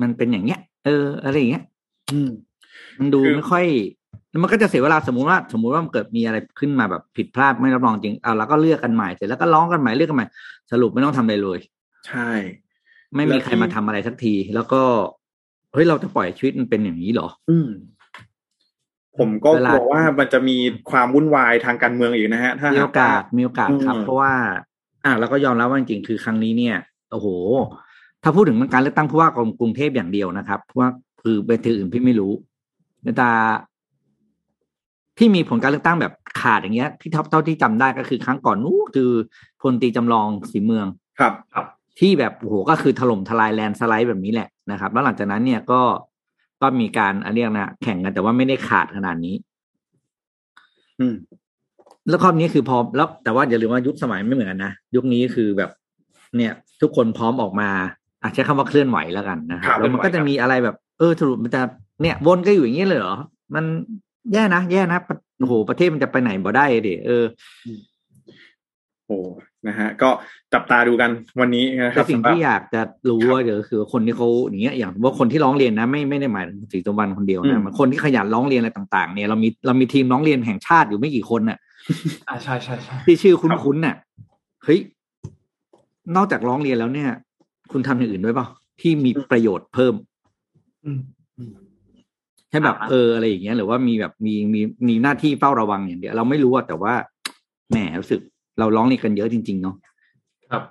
[SPEAKER 3] มันเป็นอย่างเงี้ย เออ อะไรอย่างเงี้ย
[SPEAKER 4] อืม
[SPEAKER 3] มันดู
[SPEAKER 4] คือ
[SPEAKER 3] ไม่ค่อยแล้วมันก็จะเสียเวลาสมมุติว่าสมมุติว่ามันเกิดมีอะไรขึ้นมาแบบผิดพลาดไม่รับรองจริงเอาแล้วก็เลือกกันใหม่เสร็จแล้วก็ร้องกันใหม่เลือกกันใหม่สรุปไม่ต้องทำอะไรเลย
[SPEAKER 4] ใช่
[SPEAKER 3] ไม่มีใครมาทำอะไรสักที แล้วก็เฮ้ยเราจะปล่อยชีวิตมันเป็นอย่างนี้เหรอ
[SPEAKER 4] อืมผมก็
[SPEAKER 3] เว
[SPEAKER 4] ก
[SPEAKER 3] ลา
[SPEAKER 4] ลัวว่ามันจะมีความวุ่นวายทางการเมืองอีกนะฮะ ถ้า
[SPEAKER 3] มี
[SPEAKER 4] หา
[SPEAKER 3] โอกาสมีโอกาสครับ
[SPEAKER 4] อืม
[SPEAKER 3] เพราะว่า อะแล้วก็ยอมรับว่าจริงๆคือครั้งนี้เนี่ยโอ้โห ถ้าพูดถึงการเลือกตั้งผู้ว่ากรมกรุงเทพอย่างเดียวนะครับเพราะว่าคือเวทีอื่นพี่ไม่รู้ แต่ที่มีผลการเลือกตั้งแบบขาดอย่างเงี้ยที่เท่าเท่าที่จำได้ก็คือครั้งก่อนนู้นคือพลตรีจำลองสีเมือง
[SPEAKER 4] ครับ
[SPEAKER 3] ที่แบบโอ้โหก็คือถล่มทลายแลนด์สไลด์แบบนี้แหละนะครับ แล้วหลังจากนั้นเนี่ยก็ก็มีการอันเรียกนะแข่งกันแต่ว่าไม่ได้ขาดขนาดนี้
[SPEAKER 4] อืม
[SPEAKER 3] แล้วครอบนี้คือพร้อมแล้วแต่ว่าอย่าลืมว่ายุคสมัยไม่เหมือนกันนะยุคนี้คือแบบ เนี่ย ทุกคนพร้อมออกมาอาจใช้คำว่าเคลื่อนไหวแล้วกันนะค
[SPEAKER 4] ครั
[SPEAKER 3] รับบแล้วมันก็จะมีอะไรแบบเออสรุปมันจะ เนี่ยวนก็อยู่อย่างนี้เลยเหรอ มันแย่นะแย่นะโอ้โหประเทศมันจะไปไหนบ่ได้ดิเออ
[SPEAKER 4] โอ้นะฮะ ก็จับตาดูกันวันนี้นะค
[SPEAKER 3] แต่
[SPEAKER 4] รับ
[SPEAKER 3] สิ่ง
[SPEAKER 4] สำหรับ
[SPEAKER 3] ที่อยากจะรู้ว่าเดี๋ยวคือคนที่เขาอย่างเงี้ยอย่างว่าคนที่ร้องเรียนนะ ไม่ไม่ได้หมายถึงสีตะวันคนเดียว
[SPEAKER 4] อื
[SPEAKER 3] นะ
[SPEAKER 4] ม
[SPEAKER 3] มันคนที่ขยันร้องเรียนอะไรต่างๆ เนี่ยเรามีเรามีทีมร้องเรียนแห่งชาติอยู่ไม่กี่คนน่ะ
[SPEAKER 2] อ่าใช่ใช่ใช่
[SPEAKER 3] ที่ชื่อคุ้นๆน่ะเฮ้ยนอกจากร้องเรียนแล้วเนี่ย คุณทำอย่างอื่นด้วยเปล่าที่มีประโยชน์เพิ่ม
[SPEAKER 2] อืม
[SPEAKER 3] ใช่แบบ
[SPEAKER 2] อ่าฮะ
[SPEAKER 3] เอออะไรอย่างเงี้ยหรือว่ามีแบบมีมีมีหน้าที่เฝ้าระวังอย่างเดียวเราไม่รู้อะแต่ว่าแหมรู้สึกเราร้องเรียนกันเยอะจริง ๆ เนาะ
[SPEAKER 2] ครับ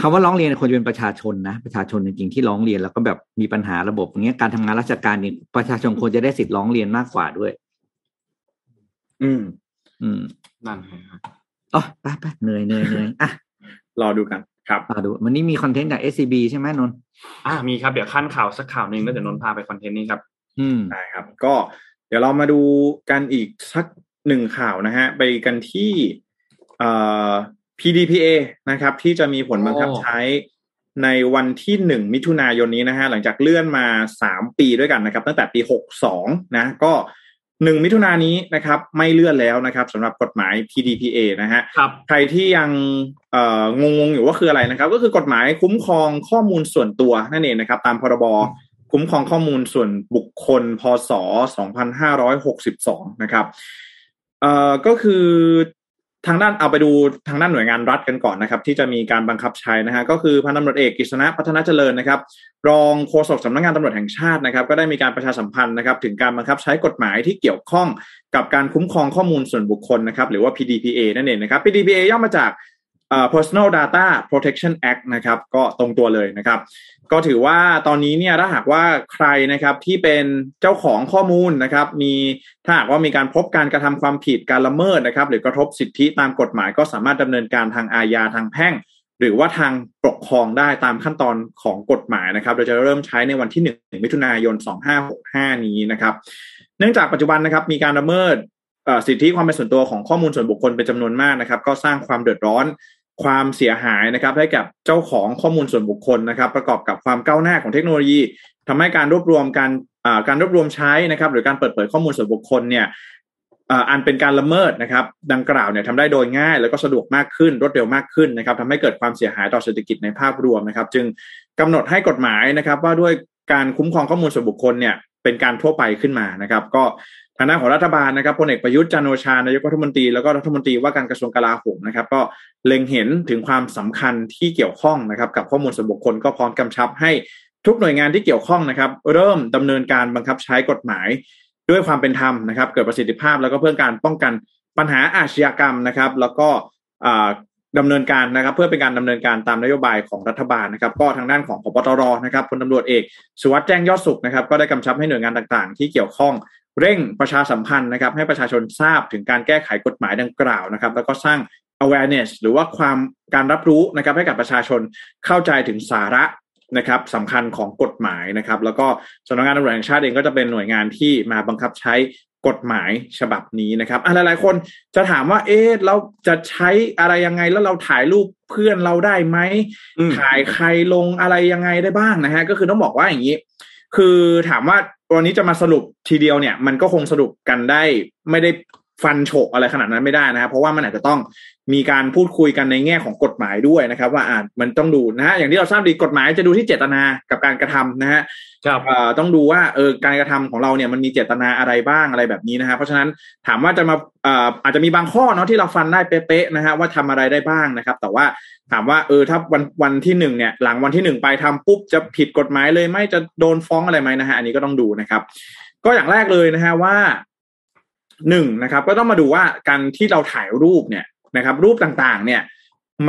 [SPEAKER 3] คำว่าร้องเรียนควรจะเป็นประชาชนนะประชาชนจริงๆที่ร้องเรียนแล้วก็แบบมีปัญหาระบบอย่างเงี้ยการทำงานราชการเนี่ยประชาชนควรจะได้สิทธิ์ร้องเรียนมากกว่าด้วย
[SPEAKER 4] อืม
[SPEAKER 3] อืม
[SPEAKER 2] นั่นครับ
[SPEAKER 3] อ๋อไปไปเหนื่อยเหนื่อยเหนื่อยอะ
[SPEAKER 4] รอดูกันครับ
[SPEAKER 3] มาดูวันนี้มีคอนเทนต์จาก SCB ใช่ไหมนนท์
[SPEAKER 2] อ่ามีครับเดี๋ยวขั้นข่าวสักข่าวหนึ่งแล้วเดี๋ยวนนท์พาไปคอนเทนต์นี้ครับ
[SPEAKER 3] อืม
[SPEAKER 4] ได้ครับ ก็เดี๋ยวเรามาดูกันอีกสักหนึ่งข่าวนะฮะ ไปกันที่เอ่อ PDPA นะครับ ที่จะมีผลบังคับ
[SPEAKER 2] โอ้
[SPEAKER 4] ใช้ในวันที่หนึ่งมิถุนายนนี้นะฮะ หลังจากเลื่อนมาสามปีด้วยกันนะครับ ตั้งแต่ปีหกสองนะ ก็หนึ่งมิถุนายนนี้นะครับ ไม่เลื่อนแล้วนะครับสำหรับกฎหมาย PDPA นะฮะ
[SPEAKER 2] ครับ
[SPEAKER 4] ใครที่ยังเอ่องงๆอยู่ว่าคืออะไรนะครับ ก็คือกฎหมายคุ้มครองข้อมูลส่วนตัวนั่นเองนะครับ ตามพรบ คุ้มครองข้อมูลส่วนบุคคล พศ 2562 นะครับเอ่อก็คือทางด้านเอาไปดูทางด้านหน่วยงานรัฐกันก่อนนะครับ ที่จะมีการบังคับใช้นะฮะก็คือพันตำรวจเอกกฤษณะพัฒนาเจริญนะครับ รองโฆษกสำนักงานตำรวจแห่งชาตินะครับ ก็ได้มีการประชาสัมพันธ์นะครับ ถึงการบังคับใช้กฎหมายที่เกี่ยวข้องกับการคุ้มครองข้อมูลส่วนบุคคลนะครับ หรือว่า PDPA นั่นเองนะครับ PDPA ย่อมาจาก Personal Data Protection Act นะครับก็ตรงตัวเลยนะครับ ก็ถือว่าตอนนี้เนี่ยถ้าหากว่าใครนะครับที่เป็นเจ้าของข้อมูลนะครับ มีถ้าหากว่ามีการพบการกระทำความผิดการละเมิดนะครับ หรือกระทบสิทธิตามกฎหมาย ก็สามารถดำเนินการทางอาญาทางแพ่ง หรือว่าทางปกครองได้ตามขั้นตอนของกฎหมายนะครับโดยจะเริ่มใช้ในวันที่1มิถุนายน 2565 นี้นะครับ เนื่องจากปัจจุบันนะครับมีการละเมิดอ่อสิทธิความเป็นส่วนตัวของข้อมูลส่วนบุคคลเป็นจำนวนมากนะครับ ก็สร้างความเดือดร้อน ความเสียหายนะครับให้กับเจ้าของข้อมูลส่วนบุคคลนะครับ ประกอบกับความก้าวหน้าของเทคโนโลยีทำให้การรวบรวมการการรวบรวมใช้นะครับ หรือการเปิดเผยข้อมูลส่วนบุคคลเนี่ยอันเป็นการละเมิดนะครับ ดังกล่าวเนี่ยทำได้โดยง่าย แล้วก็สะดวกมากขึ้นรวดเร็วมากขึ้นนะครับทำให้เกิดความเสียหายต่อเศรษฐกิจในภาพรวมนะครับ จึงกำหนดให้กฎหมายนะครับ ว่าด้วยการคุ้มครองข้อมูลส่วนบุคคลเนี่ยเป็นการทั่วไปขึ้นมานะครับ ก็ ทางด้านของรัฐบาลนะครับพลเอกประยุทธ์จันโอชานายกรัฐมนตรีแล้วก็รัฐมนตรีว่าการกระทรวงกลาโหมนะครับ ก็เล็งเห็นถึงความสำคัญที่เกี่ยวข้องนะครับ กับข้อมูลส่วนบุคคลก็พร้อมกำชับให้ทุกหน่วยงานที่เกี่ยวข้องนะครับ เริ่มดำเนินการบังคับใช้กฎหมาย ด้วยความเป็นธรรมนะครับ เกิดประสิทธิภาพแล้วก็เพื่อการป้องกันปัญหาอาชญากรรมนะครับ แล้วก็อ่าดำเนินการนะครับ เพื่อเป็นการดำเนินการตามนโยบายของรัฐบาลนะครับ ก็ทางด้านของพบตรนะครับพลตำรวจเอกสุวัสด์แจ้งยอดสุขนะครับ ก็ได้กำชับให้หน่วยงานต่างๆ ที่เกี่ยวข้อง เร่งประชาสัมพันธ์นะครับ ให้ประชาชนทราบถึงการแก้ไขกฎหมายดังกล่าวนะครับ แล้วก็สร้าง awareness หรือว่าความการรับรู้นะครับ ให้กับประชาชนเข้าใจถึงสาระนะครับสำคัญของกฎหมายนะครับ แล้วก็สำนักงานตำรวจแห่งชาติเองก็จะเป็นหน่วยงานที่มาบังคับใช้กฎหมายฉบับนี้นะครับอะหลายๆคนจะถามว่า เอ๊ะเราจะใช้อะไรยังไงแล้วเราถ่ายรูปเพื่อนเราได้ไหม
[SPEAKER 2] อืม
[SPEAKER 4] ถ่ายใครลงอะไรยังไงได้บ้างนะฮะก็คือต้องบอกว่าอย่างนี้ คือถามว่า วันนี้จะมาสรุปทีเดียวเนี่ย มันก็คงสรุปกันได้ไม่ได้ ฟันโฉกอะไรขนาดนั้นไม่ได้นะครับ เพราะว่ามันอาจจะต้องมีการพูดคุยกันในแง่ของกฎหมายด้วยนะครับ ว่าอ่ามันต้องดูนะฮะอย่างที่เราทราบดีกฎหมายจะดูที่เจตนากับการกระทำนะฮะ
[SPEAKER 2] ครับ
[SPEAKER 4] เอ่อต้องดูว่าเออการกระทำของเราเนี่ยมันมีเจตนาอะไรบ้างอะไรแบบนี้นะฮะเพราะฉะนั้นถามว่าจะมาเอ่ออาจจะมีบางข้อเนาะที่เราฟันได้เป๊ะๆนะฮะว่าทำอะไรได้บ้างนะครับ แต่ว่าถามว่าเออถ้าวันวันที่หนึ่งเนี่ยหลังวันที่หนึ่งไปทำปุ๊บจะผิดกฎหมายเลยไหมจะโดนฟ้องอะไรไหมนะฮะอันนี้ก็ต้องดูนะครับ ก็อย่างแรกเลยนะฮะว่า หนึ่งนะครับ ก็ต้องมาดูว่าการที่เราถ่ายรูปเนี่ยนะครับ รูปต่างๆ เนี่ย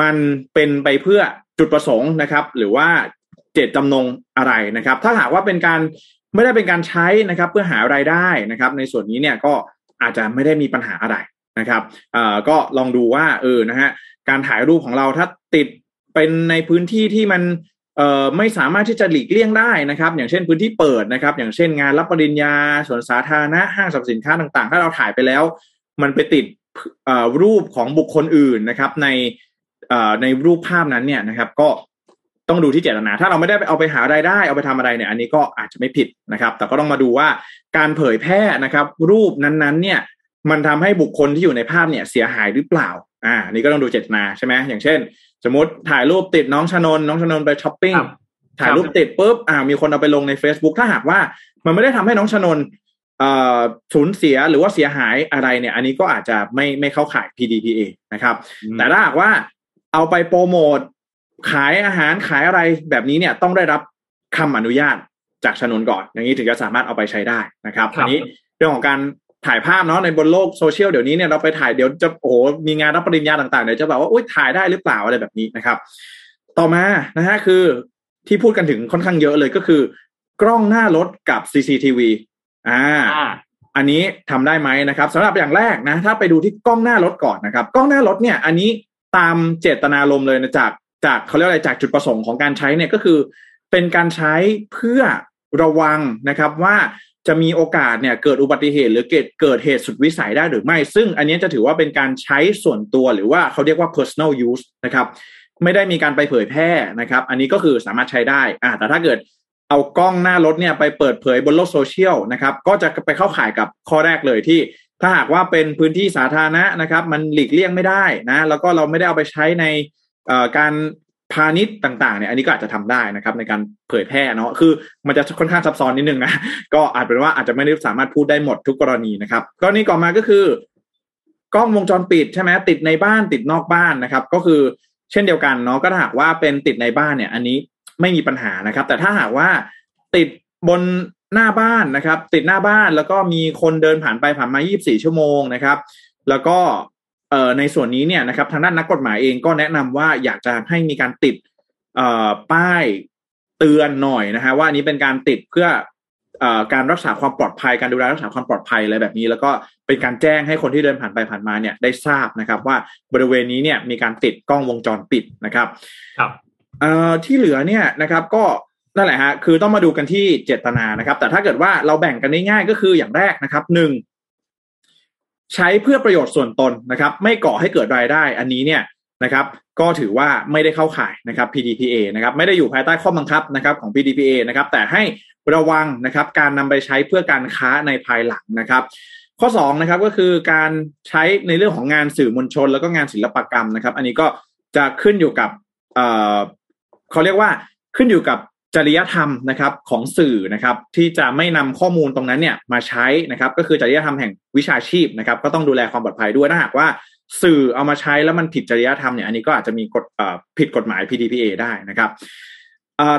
[SPEAKER 4] มันเป็นไปเพื่อจุดประสงค์นะครับ หรือว่าเจตจำนงอะไรนะครับ ถ้าหากว่าเป็นการไม่ได้เป็นการใช้นะครับ เพื่อหารายได้นะครับ ในส่วนนี้เนี่ยก็อาจจะไม่ได้มีปัญหาอะไรนะครับเอ่อก็ลองดูว่าเออนะฮะการถ่ายรูปของเราถ้าติดเป็นในพื้นที่ที่มัน ไม่สามารถที่จะหลีกเลี่ยงได้นะครับ อย่างเช่นพื้นที่เปิดนะครับ อย่างเช่นงานรับปริญญาสวนสาธารณะห้างสรรพสินค้าต่างๆ ถ้าเราถ่ายไปแล้ว มันไปติดรูปของบุคคลอื่นนะครับ ในในรูปภาพนั้นเนี่ยนะครับ ก็ต้องดูที่เจตนา ถ้าเราไม่ได้เอาไปหารายได้ เอาไปทำอะไรเนี่ย อันนี้ก็อาจจะไม่ผิดนะครับ แต่ก็ต้องมาดูว่าการเผยแพร่นะครับ รูปนั้นๆ เนี่ย มันทำให้บุคคลที่อยู่ในภาพเนี่ยเสียหายหรือเปล่า อ่าอันนี่ก็ต้องดูเจตนาใช่ไหมอย่างเช่น สมมติถ่ายรูปติดน้องชนนน้องชนนไปช้อปปิ้ง
[SPEAKER 2] ครับ
[SPEAKER 4] ถ่ายรูปติดปุ๊บอ่า มีคนเอาไปลงใน Facebook ถ้าหากว่ามันไม่ได้ทำให้น้องชนนเอ่อสูญเสียหรือว่าเสียหายอะไรเนี่ย อันนี้ก็อาจจะไม่ไม่เข้าข่าย PDPA นะครับ แต่ถ้าหากว่าเอาไปโปรโมทขายอาหารขายอะไรแบบนี้เนี่ยต้องได้รับคำอนุญาตจากชนวนก่อน อย่างนี้ถึงจะสามารถเอาไปใช้ได้นะครับ
[SPEAKER 2] ครับ
[SPEAKER 4] อันนี้เรื่องของการ ถ่ายภาพเนาะในบนโลกโซเชียลเดี๋ยวนี้เนี่ยเราไปถ่ายเดี๋ยวจะโอ้โหมีงานรับปริญญาต่างๆเดี๋ยวจะแบบว่าอุ้ยถ่ายได้หรือเปล่าอะไรแบบนี้นะครับ ต่อมานะฮะคือที่พูดกันถึงค่อนข้างเยอะเลยก็คือ กล้องหน้ารถกับ CCTV อ่า
[SPEAKER 2] อ่า
[SPEAKER 4] อันนี้ทำได้ไหมนะครับสำหรับอย่างแรกนะ ถ้าไปดูที่กล้องหน้ารถก่อนนะครับ กล้องหน้ารถเนี่ย อันนี้ตามเจตนารมณ์เลยนะจากจากเขาเรียกอะไรจากจุดประสงค์ของการใช้เนี่ยก็คือ เป็นการใช้เพื่อระวังนะครับว่า จะมีโอกาสเนี่ยเกิดอุบัติเหตุ หรือเกิดเกิดเหตุสุดวิสัยได้หรือไม่ ซึ่งอันนี้จะถือว่าเป็นการใช้ส่วนตัวหรือว่าเขาเรียกว่า personal use นะครับ ไม่ได้มีการไปเผยแพร่นะครับ อันนี้ก็คือสามารถใช้ได้อ่าแต่ถ้าเกิดเอากล้องหน้ารถเนี่ยไปเปิดเผยบนโลกโซเชียลนะครับ ก็จะไปเข้าข่ายกับข้อแรกเลยที่ ถ้าหากว่าเป็นพื้นที่สาธารณะนะครับ มันหลีกเลี่ยงไม่ได้นะ แล้วก็เราไม่ได้เอาไปใช้ในการ พาณิชย์ต่างๆเนี่ยอันนี้ก็อาจจะทำได้นะครับ ในการเผยแพร่เนาะคือมันจะค่อนข้างซับซ้อนนิดนึงนะก็อาจเป็นว่าอาจจะไม่ได้สามารถพูดได้หมดทุกกรณีนะครับกรณีก่อนมาก็คือกล้องวงจรปิดใช่ไหมติดในบ้านติดนอกบ้านนะครับ ก็คือเช่นเดียวกันเนาะก็ถ้าหากว่าเป็นติดในบ้านเนี่ย อันนี้ไม่มีปัญหานะครับ แต่ถ้าหากว่าติดบนหน้าบ้านนะครับ ติดหน้าบ้านแล้วก็มีคนเดินผ่านไปผ่านมา 24 ชั่วโมงนะครับ แล้วก็ ในส่วนนี้เนี่ยนะครับทางด้านนักกฎหมายเองก็แนะนำว่าอยากจะให้มีการติดเอ่อป้ายเตือนหน่อยนะฮะว่าอันนี้เป็นการติดเพื่อเอ่อการรักษาความปลอดภัยการดูแลรักษาความปลอดภัยอะไรแบบนี้ แล้วก็เป็นการแจ้งให้คนที่เดินผ่านไปผ่านมาเนี่ยได้ทราบนะครับ ว่าบริเวณนี้เนี่ยมีการติดกล้องวงจรปิดนะครับ
[SPEAKER 2] ครับ
[SPEAKER 4] เอ่อที่เหลือเนี่ยนะครับก็นั่นแหละฮะคือต้องมาดูกันที่เจตนานะครับ แต่ถ้าเกิดว่าเราแบ่งกันง่ายๆก็คืออย่างแรกนะครับหนึ่ง ใช้เพื่อประโยชน์ส่วนตนนะครับ ไม่ก่อให้เกิดรายได้ อันนี้เนี่ยนะครับ ก็ถือว่าไม่ได้เข้าข่ายนะครับ PDPA นะครับ ไม่ได้อยู่ภายใต้ข้อบังคับนะครับของ PDPA นะครับ แต่ให้ระวังนะครับ การนำไปใช้เพื่อการค้าในภายหลังนะครับ ข้อ2นะครับก็คือการใช้ในเรื่องของงานสื่อมวลชน แล้วก็งานศิลปกรรมนะครับ อันนี้ก็จะขึ้นอยู่กับเเขาเรียกว่าขึ้นอยู่กับ จริยธรรมนะครับของสื่อนะครับที่จะไม่นำข้อมูลตรงนั้นเนี่ยมาใช้นะครับก็คือจริยธรรมแห่งวิชาชีพนะครับก็ต้องดูแลความปลอดภัยด้วยถ้าหากว่าสื่อเอามาใช้แล้วมันผิดจริยธรรมเนี่ยอันนี้ก็อาจจะมีกฎผิดกฎหมาย PDPA ได้นะครับ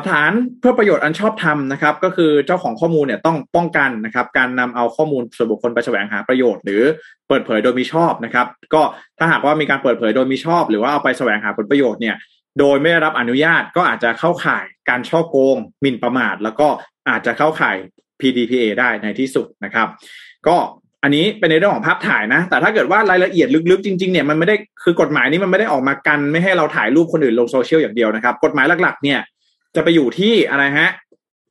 [SPEAKER 4] ฐานเพื่อประโยชน์อันชอบธรรมนะครับ ก็คือเจ้าของข้อมูลเนี่ยต้องป้องกันนะครับ การนำเอาข้อมูลส่วนบุคคลไปแสวงหาประโยชน์ หรือเปิดเผยโดยมิชอบนะครับ ก็ถ้าหากว่ามีการเปิดเผยโดยมิชอบ หรือว่าเอาไปแสวงหาผลประโยชน์เนี่ย โดยไม่ได้รับอนุญาตก็อาจจะเข้าข่ายการช่อโกงหมิ่นประมาท แล้วก็อาจจะเข้าข่าย PDPA ได้ในที่สุดนะครับ ก็อันนี้เป็นในเรื่องของภาพถ่ายนะ แต่ถ้าเกิดว่ารายละเอียดลึกๆจริงๆเนี่ยมันไม่ได้คือกฎหมายนี้มันไม่ได้ออกมากัน ไม่ให้เราถ่ายรูปคนอื่นลงโซเชียลอย่างเดียวนะครับ กฎหมายหลักๆ เนี่ยจะไปอยู่ที่อะไรฮะ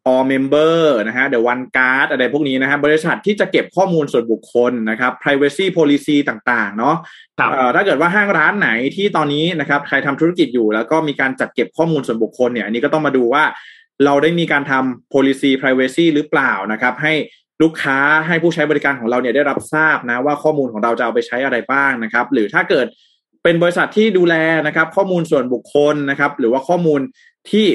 [SPEAKER 4] all member นะฮะ the one card อะไรพวกนี้นะฮะบริษัทที่จะเก็บข้อมูลส่วนบุคคลนะครับ privacy policy ต่างๆ เนาะ
[SPEAKER 2] ครับ
[SPEAKER 4] เอ่อถ้าเกิดว่าห้างร้านไหนที่ตอนนี้นะครับใครทำธุรกิจอยู่ แล้วก็มีการจัดเก็บข้อมูลส่วนบุคคลเนี่ยอันนี้ก็ต้องมาดูว่าเราได้มีการทำ policy privacy หรือเปล่านะครับ ให้ลูกค้าให้ผู้ใช้บริการของเราเนี่ยได้รับทราบนะว่าข้อมูลของเราจะเอาไปใช้อะไรบ้างนะครับ หรือถ้าเกิดเป็นบริษัทที่ดูแลนะครับ ข้อมูลส่วนบุคคลนะครับ หรือว่าข้อมูลที่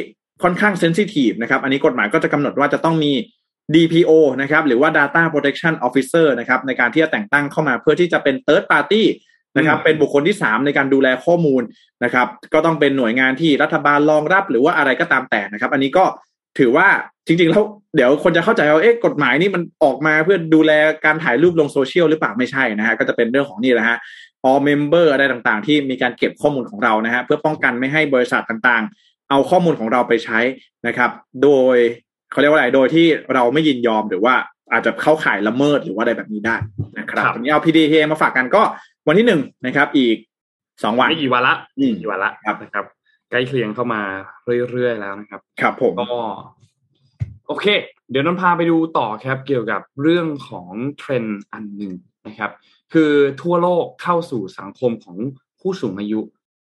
[SPEAKER 4] ค่อนข้างเซนซิทีฟนะครับ อันนี้กฎหมายก็จะกำหนดว่าจะต้องมี DPO นะครับหรือว่า Data Protection Officer นะครับในการที่จะแต่งตั้งเข้ามาเพื่อที่จะเป็น Third Party นะครับ
[SPEAKER 2] อืม
[SPEAKER 4] เป็นบุคคลที่สามในการดูแลข้อมูลนะครับก็ต้องเป็นหน่วยงานที่รัฐบาลรองรับหรือว่าอะไรก็ตามแต่นะครับ อันนี้ก็ถือว่าจริงๆแล้วเดี๋ยวคนจะเข้าใจว่าเอ๊ะกฎหมายนี่มันออกมาเพื่อดูแลการถ่ายรูปลงโซเชียลหรือเปล่าไม่ใช่นะฮะก็จะเป็นเรื่องของนี่แหละฮะ all member อะไรต่างๆ ที่มีการเก็บข้อมูลของเรานะฮะเพื่อป้องกันไม่ให้บริษัทต่างๆ เอาข้อมูลของเราไปใช้นะครับ โดยเขาเรียกว่าอะไร โดยที่เราไม่ยินยอมหรือว่าอาจจะเข้าข่ายละเมิดหรือว่าอะไรแบบนี้ได้นะครับ
[SPEAKER 2] ครับ
[SPEAKER 4] วันนี้เอา PDPA มาฝากกันก็วันที่หนึ่งนะครับ อีกสองวัน
[SPEAKER 2] ไม่กี่วันละ
[SPEAKER 4] อืม
[SPEAKER 2] กี่วันละ
[SPEAKER 4] ครับ
[SPEAKER 2] นะครับ ใกล้เคียงเข้ามาเรื่อยๆแล้วนะครับ
[SPEAKER 4] ครับผม
[SPEAKER 2] ก็โอเค เดี๋ยวนนท์พาไปดูต่อครับเกี่ยวกับเรื่องของเทรนด์อันหนึ่งนะครับ คือทั่วโลกเข้าสู่สังคมของผู้สูงอายุ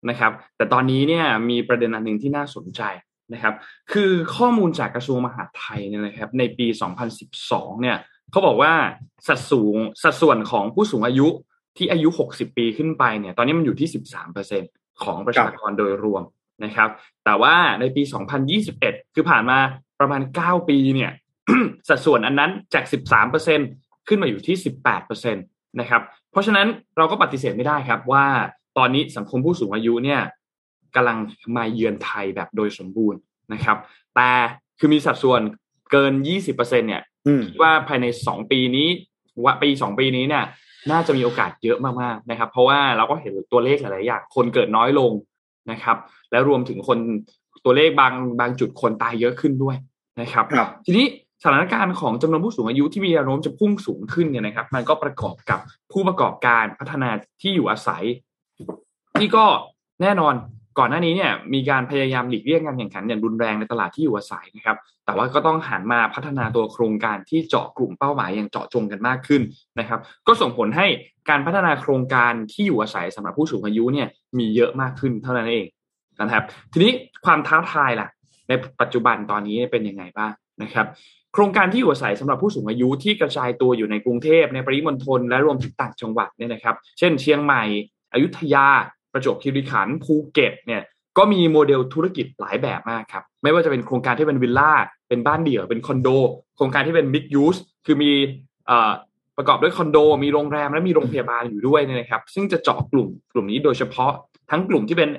[SPEAKER 2] นะครับ แต่ตอนนี้เนี่ยมีประเด็นอันหนึ่งที่น่าสนใจนะครับ คือข้อมูลจากกระทรวงมหาดไทยเนี่ยนะครับ ในปี 2012 เนี่ยเขาบอกว่าสัดสูงสัดส่วนของผู้สูงอายุที่อายุ 60 ปีขึ้นไปเนี่ย ตอนนี้มันอยู่ที่ 13%ของประชากรโดยรวมนะครับ แต่ว่าในปี 2021 คือผ่านมาประมาณ 9 ปีเนี่ย สัดส่วนอันนั้นจาก 13%ขึ้นมาอยู่ที่ 18%นะครับ เพราะฉะนั้นเราก็ปฏิเสธไม่ได้ครับว่า ตอนนี้สังคมผู้สูงอายุเนี่ยกำลังมาเยือนไทยแบบโดยสมบูรณ์นะครับ แต่คือมีสัดส่วนเกิน 20%เนี่ย
[SPEAKER 4] อืม
[SPEAKER 2] คิดว่าภายใน 2 ปีนี้ว่าปีสองปีนี้เนี่ยน่าจะมีโอกาสเยอะมากๆนะครับ เพราะว่าเราก็เห็นตัวเลขหลายๆอย่างคนเกิดน้อยลงนะครับ แล้วรวมถึงคนตัวเลขบางบางจุดคนตายเยอะขึ้นด้วยนะครับ
[SPEAKER 4] ครับ
[SPEAKER 2] ทีนี้สถานการณ์ของจำนวนผู้สูงอายุที่มีแนวโน้มจะพุ่งสูงขึ้นเนี่ยนะครับ มันก็ประกอบกับผู้ประกอบการพัฒนาที่อยู่อาศัย ที่ก็แน่นอนก่อนหน้านี้เนี่ยมีการพยายามหลีกเลี่ยงการแข่งขันอย่างรุนแรงในตลาดที่อยู่อาศัยนะครับ แต่ว่าก็ต้องหันมาพัฒนาตัวโครงการที่เจาะกลุ่มเป้าหมายอย่างเจาะจงกันมากขึ้นนะครับ ก็ส่งผลให้การพัฒนาโครงการที่อยู่อาศัยสำหรับผู้สูงอายุเนี่ยมีเยอะมากขึ้นเท่านั้นเองนะครับ ทีนี้ความท้าทายล่ะ ในปัจจุบันตอนนี้เป็นยังไงบ้างนะครับ โครงการที่อยู่อาศัยสำหรับผู้สูงอายุที่กระจายตัวอยู่ในกรุงเทพในปริมณฑลและรวมถึงต่างจังหวัดเนี่ยนะครับ เช่น เชียงใหม่ อยุธยา ประจวบคีรีขันธ์ภูเก็ตเนี่ยก็มีโมเดลธุรกิจหลายแบบมากครับ ไม่ว่าจะเป็นโครงการที่เป็นวิลล่า เป็นบ้านเดี่ยว เป็นคอนโด โครงการที่เป็นมิกยูสคือมีประกอบด้วยคอนโด มีโรงแรมและมีโรงพยาบาลอยู่ด้วยนะครับ ซึ่งจะเจาะกลุ่มกลุ่มนี้โดยเฉพาะทั้งกลุ่มที่เป็น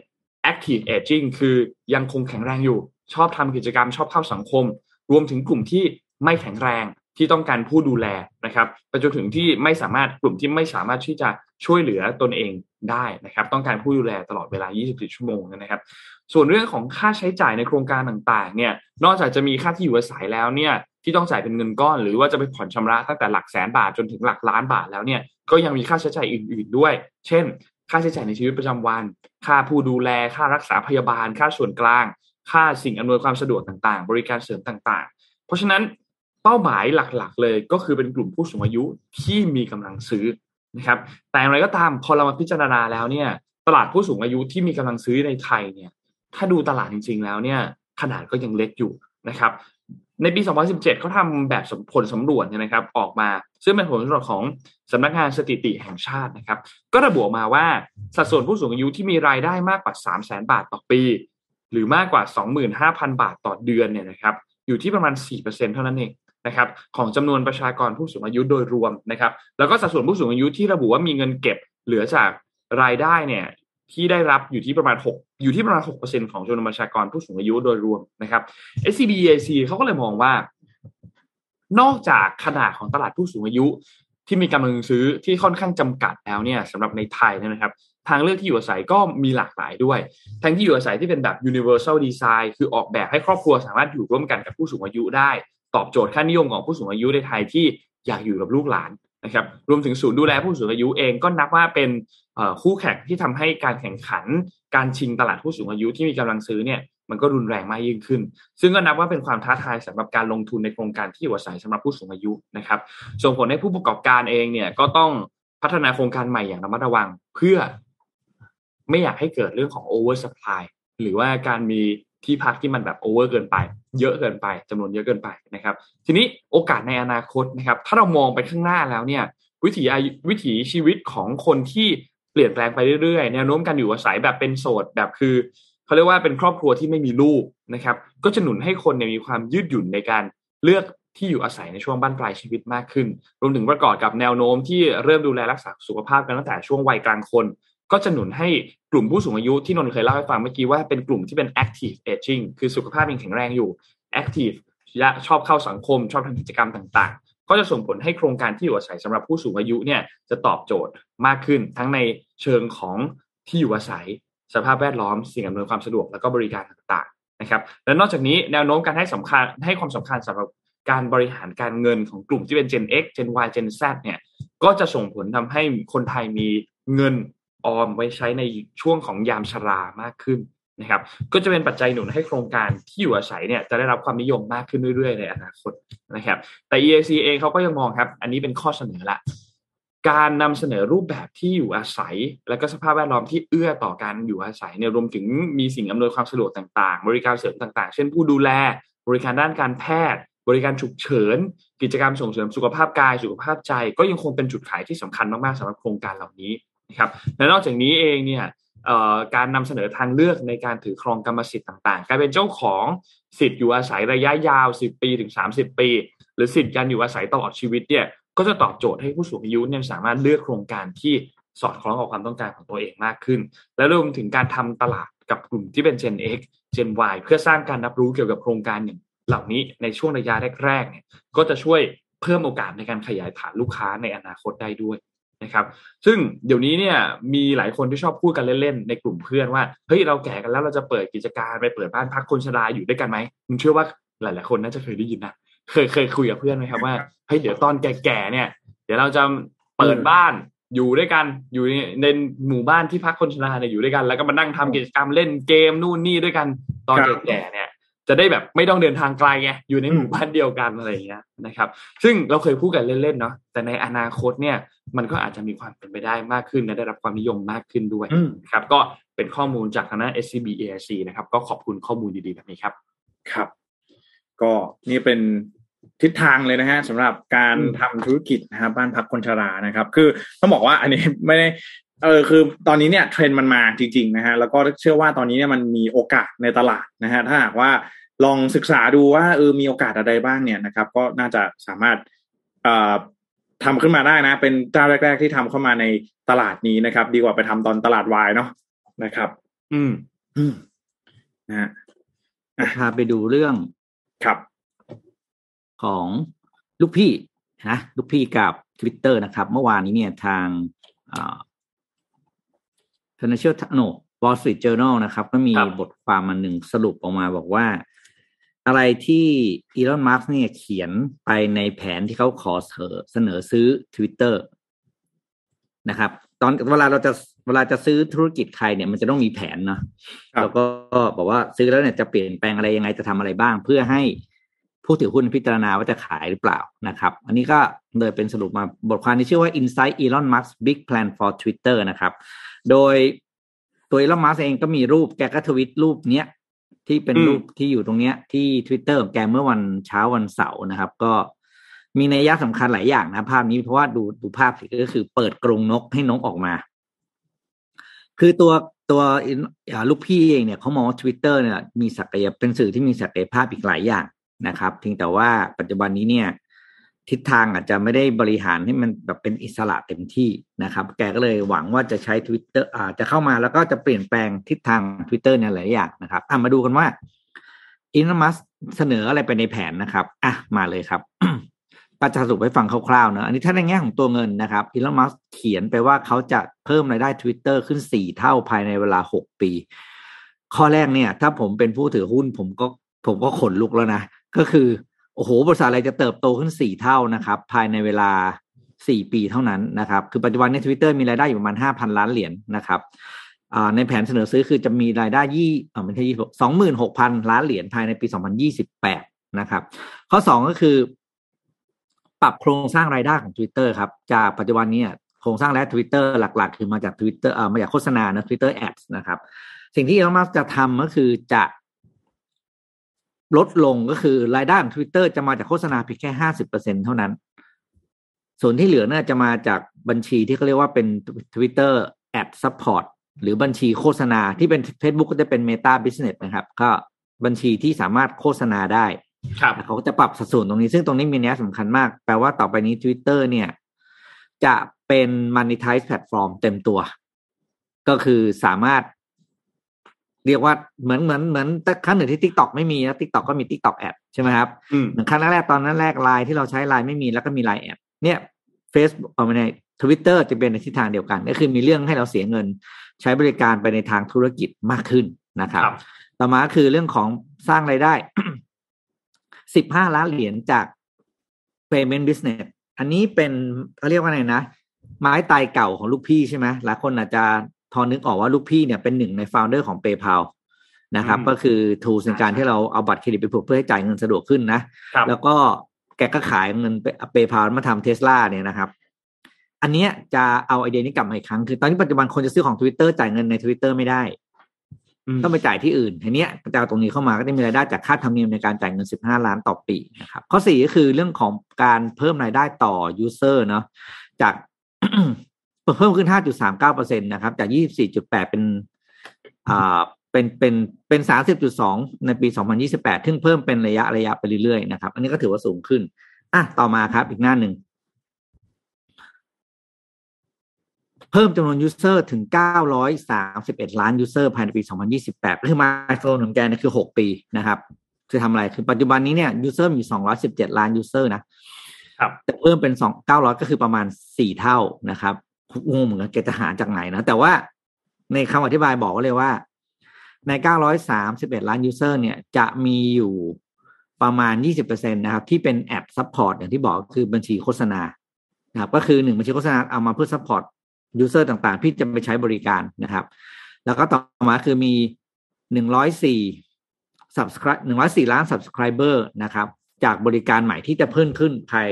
[SPEAKER 2] active aging คือยังคงแข็งแรงอยู่ ชอบทำกิจกรรมชอบเข้าสังคม รวมถึงกลุ่มที่ไม่แข็งแรง ที่ต้องการผู้ดูแลนะครับไปจนถึงที่ไม่สามารถกลุ่มที่ไม่สามารถที่จะช่วยเหลือตนเองได้นะครับ ต้องการผู้ดูแลตลอดเวลา 24 ชั่วโมงนะครับ ส่วนเรื่องของค่าใช้จ่ายในโครงการต่างๆ เนี่ย นอกจากจะมีค่าที่อยู่อาศัยแล้วเนี่ยที่ต้องจ่ายเป็นเงินก้อน หรือว่าจะไปผ่อนชำระตั้งแต่หลักแสนบาทจนถึงหลักล้านบาทแล้วเนี่ยก็ยังมีค่าใช้จ่ายอื่น ๆด้วย เช่น ค่าใช้จ่ายในชีวิตประจำวัน ค่าผู้ดูแล ค่ารักษาพยาบาล ค่าส่วนกลาง ค่าสิ่งอำนวยความสะดวกต่างๆ บริการเสริมต่างๆ เพราะฉะนั้น เป้าหมายหลักๆ เลยก็คือเป็นกลุ่มผู้สูงอายุที่มีกำลังซื้อนะครับ แต่อย่างไรก็ตามพอเรามาพิจารณาแล้วเนี่ย ตลาดผู้สูงอายุที่มีกำลังซื้อในไทยเนี่ย ถ้าดูตลาดจริง ๆ แล้วเนี่ย ขนาดก็ยังเล็กอยู่นะครับ ในปี 2017เขาทำแบบผลสำรวจนะครับ ออกมา ซึ่งเป็นผลสำรวจของสำนักงานสถิติแห่งชาตินะครับ ก็ระบุมาว่าสัดส่วนผู้สูงอายุที่มีรายได้มากกว่า 3 0 0 0 0 0 บาทต่อปี หรือมากกว่า 25,000 บาทต่อเดือนเนี่ยนะครับ อยู่ที่ประมาณ 4%เท่านั้นเอง นะครับของจำนวนประชากรผู้สูงอายุโดยรวมนะครับ แล้วก็สัดส่วนผู้สูงอายุที่ระบุว่ามีเงินเก็บเหลือจากรายได้เนี่ยที่ได้รับอยู่ที่ประมาณ 6 อยู่ที่ประมาณ 6%ของจำนวนประชากรผู้สูงอายุโดยรวมนะครับ SCBAC เขาก็เลยมองว่า นอกจากขนาดของตลาดผู้สูงอายุ ที่มีกำลังซื้อที่ค่อนข้างจำกัดแล้วเนี่ยสำหรับในไทยนะครับ ทางเลือกที่อยู่อาศัยก็มีหลากหลายด้วย ทั้งที่อยู่อาศัยที่เป็นแบบ universal design คือออกแบบให้ครอบครัวสามารถอยู่ร่วมกันกับผู้สูงอายุได้ ตอบโจทย์ค่านิยมของผู้สูงอายุในไทยที่อยากอยู่กับลูกหลานนะครับรวมถึงศูนย์ดูแลผู้สูงอายุเองก็นับว่าเป็นคู่แข่งที่ทำให้การแข่งขัน การชิงตลาดผู้สูงอายุที่มีกำลังซื้อเนี่ยมันก็รุนแรงมากยิ่งขึ้น ซึ่งก็นับว่าเป็นความท้าทายสำหรับการลงทุนในโครงการที่อยู่อาศัยสำหรับผู้สูงอายุนะครับ ส่งผลให้ผู้ประกอบการเองเนี่ยก็ต้องพัฒนาโครงการใหม่อย่างระมัดระวัง เพื่อไม่อยากให้เกิดเรื่องของ over supply หรือว่าการมี ที่พักที่มันแบบโอเวอร์เกินไป เยอะเกินไปจำนวนเยอะเกินไปนะครับ ทีนี้โอกาสในอนาคตนะครับ ถ้าเรามองไปข้างหน้าแล้วเนี่ย วิถีวิถีชีวิตของคนที่เปลี่ยนแปลงไปเรื่อยๆแนวโน้มการอยู่อาศัยแบบเป็นโสดแบบคือเขาเรียกว่าเป็นครอบครัวที่ไม่มีลูกนะครับ ก็จะหนุนให้คนเนี่ยมีความยืดหยุ่นในการเลือกที่อยู่อาศัยในช่วงบ้านปลายชีวิตมากขึ้น รวมถึงประกอบกับแนวโน้มที่เริ่มดูแลรักษาสุขภาพกันตั้งแต่ช่วงวัยกลางคน ก็จะหนุนให้กลุ่มผู้สูงอายุที่นนเคยเล่าให้ฟังเมื่อกี้ว่าเป็นกลุ่มที่เป็น active aging คือสุขภาพยังแข็งแรงอยู่ active และชอบเข้าสังคม ชอบทำกิจกรรมต่างๆ ก็จะส่งผลให้โครงการที่อยู่อาศัยสำหรับผู้สูงอายุเนี่ยจะตอบโจทย์มากขึ้นทั้งในเชิงของที่อยู่อาศัย สภาพแวดล้อมสิ่งอำนวยความสะดวกแล้วก็บริการต่างๆนะครับและนอกจากนี้แนวโน้มการให้สำคัญให้ความสำคัญสำหรับการบริหารการเงินของกลุ่มที่เป็น Gen X Gen Y Gen Z เนี่ยก็จะส่งผลทำให้คนไทยมีเงิน ออมไว้ใช้ในช่วงของยามชรามากขึ้นนะครับ ก็จะเป็นปัจจัยหนุนให้โครงการที่อยู่อาศัยเนี่ยจะได้รับความนิยมมากขึ้นเรื่อยๆ ในอนาคตนะครับ แต่ EAC เองเขาก็ยังมองครับ อันนี้เป็นข้อเสนอละการนำเสนอรูปแบบที่อยู่อาศัย และก็สภาพแวดล้อมที่เอื้อต่อการอยู่อาศัยเนี่ยรวมถึงมีสิ่งอำนวยความสะดวกต่างๆ บริการเสริมต่างๆ เช่นผู้ดูแล บริการด้านการแพทย์ บริการฉุกเฉิน กิจกรรมส่งเสริมสุขภาพกายสุขภาพใจ ก็ยังคงเป็นจุดขายที่สำคัญมากๆสำหรับโครงการเหล่านี้ นะครับและนอกจากนี้เองเนี่ยการนำเสนอทางเลือกในการถือครองกรรมสิทธิ์ต่างๆ กายเป็นเจ้าของสิทธิ์อยู่อาศัยระยะยาว 10 ปีถึง 30 ปี หรือสิทธิ์การอยู่อาศัยตลอดชีวิตเนี่ยก็จะตอบโจทย์ให้ผู้สูงอายุเนี่ยสามารถเลือกโครงการที่สอดคล้องกับความต้องการของตัวเองมากขึ้น และรวมถึงการทำตลาดกับกลุ่มที่เป็น Gen X Gen Y เพื่อสร้างการรับรู้เกี่ยวกับโครงการอย่างเหล่านี้ในช่วงระยะแรกๆเนี่ยก็จะช่วยเพิ่มโอกาสในการขยายฐานลูกค้าในอนาคตได้ด้วย นะครับ ซึ่งเดี๋ยวนี้เนี่ยมีหลายคนที่ชอบพูดกันเล่นๆในกลุ่มเพื่อนว่าเฮ้ยเราแก่กันแล้วเราจะเปิดกิจการไปเปิดบ้านพักคนชราอยู่ด้วยกันไหมผมเชื่อว่าหลายๆคนน่าจะเคยได้ยินนะเคยเคยคุยกับเพื่อนไหมครับว่าเฮ้ยเดี๋ยวตอนแก่ๆเนี่ย เดี๋ยวเราจะเปิดบ้านอยู่ด้วยกันอยู่ในหมู่บ้านที่พักคนชราเนี่ยอยู่ด้วยกัน แล้วก็มานั่งทำกิจกรรมเล่นเกมนู่นนี่ด้วยกันตอนแก่ๆเนี่ย จะได้แบบไม่ต้องเดินทางไกลไงอยู่ในหมู่บ้านเดียวกันอะไรอย่างเงี้ยนะครับ ซึ่งเราเคยพูดกันเล่นๆเนาะแต่ในอนาคตเนี่ยมันก็อาจจะมีความเป็นไปได้มากขึ้นและได้รับความนิยมมากขึ้นด้วยครับ ก็เป็นข้อมูลจากทางด้าน SCB AIC นะครับ ก็ขอบคุณข้อมูลดีๆแบบนี้ครับ
[SPEAKER 4] ครับ ก็นี่เป็นทิศทางเลยนะฮะสำหรับการทำธุรกิจนะครับบ้านพักคนชรานะครับ คือต้องบอกว่าอันนี้ไม่ได้ เออคือตอนนี้เนี่ยเทรนด์มันมาจริงๆนะฮะแล้วก็เชื่อว่าตอนนี้เนี่ยมันมีโอกาสในตลาดนะฮะถ้าหากว่าลองศึกษาดูว่าเออมีโอกาสอะไรบ้างเนี่ยนะครับ ก็น่าจะสามารถเอ่อทำขึ้นมาได้นะ เป็นเจ้าแรก ๆ ที่ทำเข้ามาในตลาดนี้นะครับ ดีกว่าไปทำตอนตลาดวายเนาะนะครับ
[SPEAKER 2] อืม
[SPEAKER 4] อืมนะฮะ
[SPEAKER 3] พาไปดูเรื่อง
[SPEAKER 4] ครับ
[SPEAKER 3] ของลูกพี่นะลูกพี่กับ Twitter นะครับ เมื่อวานนี้เนี่ยทาง Financial no Wall Street Journal นะครับ ก็มีบทความมาหนึ่งสรุปออกมาบอกว่า อะไรที่อีลอนมาร์กเนี่ยเขียนไปในแผนที่เขาขอเสนอซื้อ Twitter นะครับ ตอนเวลาเราจะเวลาจะซื้อธุรกิจใครเนี่ยมันจะต้องมีแผนนะแล้วก็บอกว่าซื้อแล้วเนี่ยจะเปลี่ยนแปลงอะไรยังไงจะทำอะไรบ้าง เพื่อให้ผู้ถือหุ้นพิจารณาว่าจะขายหรือเปล่านะครับ อันนี้ก็เลยเป็นสรุปมาบทความที่ชื่อว่า Insight Elon Musk Big Plan for Twitter นะครับ โดยตัว Elon Musk เองก็มีรูปแกก็ทวิตรูปเนี้ยที่เป็นรูปที่อยู่ตรงเนี้ย ที่ Twitter ของแกเมื่อวันเช้าวันเสาร์นะครับ ก็มีนัยยะสำคัญหลายอย่างนะ ภาพนี้เพราะว่าดูดูภาพสิก็คือเปิดกรงนกให้นกออกมา คือตัวตัวลูกพี่เองเนี่ยเขามองว่า Twitter เนี่ยมีศักยเป็นสื่อที่มีศักยภาพอีกหลายอย่างนะครับเพียงแต่ว่าปัจจุบันนี้เนี่ย ทิศทางอาจจะไม่ได้บริหารให้มันแบบเป็นอิสระเต็มที่นะครับ แกก็เลยหวังว่าจะใช้ Twitter อ่าจะเข้ามาแล้วก็จะเปลี่ยนแปลงทิศทาง Twitter เนี่หลายอย่างนะครับอะมาดูกันว่าอินมัสเสนออะไรไปในแผนนะครับอะมาเลยครับก็จะสรุปให้ฟังคร่าวๆเนะอันนี้ถ้าในแง่ของตัวเงินนะครับอีลอนมัสเขียนไปว่าเขาจะเพิ่มรายได้ Twitter ขึ้นสี่เท่าภายในเวลาหกปี ข้อแรกเนี่ย ถ้าผมเป็นผู้ถือหุ้นผมก็ผมก็ขนลุกแล้วนะ ก็คือ โอ้โหบริษัทอะไรจะเติบโตขึ้นสี่เท่านะครับ ภายในเวลาสี่ปีเท่านั้นนะครับ คือปัจจุบันในทวิตเตอร์มีรายได้อยู่ประมาณห้าพันล้านเหรียญนนะครับในแผนเสนอซื้อคือจะมีรายได้ยี่อ่าไม่ใช่ยี่สองหมื่นหกพันล้านเหรียญภายในปีสองพันยี่สิบแปดนะครับ ข้อสองก็คือ ปรับโครงสร้างรายได้ของ Twitter ครับ จากปัจจุบันนี้โครงสร้างและ Twitter หลัก ๆ คือมาจาก Twitter เอ่อมาจากโฆษณานะ Twitter Ads นะครับ สิ่งที่เรามาจะทำก็คือจะ ลดลงก็คือรายได้ของ Twitter จะมาจากโฆษณาเพียงแค่ห้าสิบเปอร์เซ็นเท่านั้น ส่วนที่เหลือเนี่ยจะมาจากบัญชีที่เขาเรียกว่าเป็น Twitter Ad Support หรือบัญชีโฆษณาที่เป็น Facebook ก็จะเป็น Meta Business นะครับ ก็บัญชีที่สามารถโฆษณาได้เขาก็จะปรับสัดส่วนตรงนี้ซึ่งตรงนี้มีนัยสำคัญมาก แปลว่าต่อไปนี้ Twitter เนี่ย จะเป็น monetize platform เต็มตัว ก็คือสามารถ เรียกว่าเหมือนเหมือนเหมือนครั้งหนึ่งที่ TikTok ไม่มีนะ TikTok ก็มี TikTok ads ใช่ไหมครับเหมือนครั้งแรกตอนนั้นแรกไลน์ที่เราใช้ไลน์ไม่มีแล้วก็มีไลน์ ads เนี่ยเฟซบุ๊กเอาไปในทวิตเตอร์จะเป็นในทิศทางเดียวกัน ก็คือมีเรื่องให้เราเสียเงิน ใช้บริการไปในทางธุรกิจมากขึ้นนะครับ ต่อมาคือเรื่องของสร้างไรายได้สิบห้าล้านเหรียญจาก payment business อันนี้เป็นเขาเรียกว่าไงนะ ไม้ตายเก่าของลูกพี่ใช่ไหมหลายคนอาจจะ พอนึกออกว่าลูกพี่เนี่ยเป็นหนึ่งในโฟลเดอร์ของ PayPal นะครับ ก็คือทูสในการที่เราเอาบัตรเครดิตไปผูกเพื่อให้จ่ายเงินสะดวกขึ้นนะ แล้วก็แกก็ขายเงินเปย์พามาทำเทสลาเนี่ยนะครับ อันนี้จะเอาไอเดียนี้กลับมาอีกครั้ง คือตอนนี้ปัจจุบันคนจะซื้อของ Twitter จ่ายเงินใน Twitter ไม่ได้ ต้องไปจ่ายที่อื่นทีนี้จะเอาตรงนี้เข้ามาก็จะมีรายได้จากค่าธรรมเนียมในการจ่ายเงิน 15 ล้านต่อปีนะครับ ข้อสี่ก็คือเรื่องของการเพิ่มรายได้ต่อยูเซอร์เนาะจาก เพิ่มขึ้น 5.39%นะครับ จาก 24.8 เป็นอ่าเป็นเป็นเป็น 30.2 ในปี 2028 ซึ่งเพิ่มเป็นระยะระยะไปเรื่อยๆนะครับ อันนี้ก็ถือว่าสูงขึ้น อะ ต่อมาครับ อีกหน้าหนึ่ง เพิ่มจำนวน user ถึง 931 ล้าน user ภายในปี 2028 คือ milestone ของแกนี่คือ 6 ปีนะครับจะทำอะไร คือปัจจุบันนี้เนี่ย user มี 217 ล้าน user นะ
[SPEAKER 2] ครับ
[SPEAKER 3] แต่เพิ่มเป็นสองเก้าร้อยก็คือประมาณสี่เท่านะครับ งงเหมือนกันแกจะหาจากไหนนะ แต่ว่าในคำอธิบายบอกเลยว่า ในเก้าร้อยสามสิบเอ็ดล้าน user เนี่ย จะมีอยู่ประมาณยี่สิบเปอร์เซ็นะครับ ที่เป็น ad support อย่างที่บอกคือบัญชีโฆษณานะครับ ก็คือหนึ่งบัญชีโฆษณาเอามาเพื่อ support user ต่างๆ ที่จะไปใช้บริการนะครับ แล้วก็ต่อมาคือมีหนึ่งร้อยสี่ subscribe หนึ่งร้อยสี่ล้าน subscriber นะครับ จากบริการใหม่ที่จะเพิ่มขึ้นภาย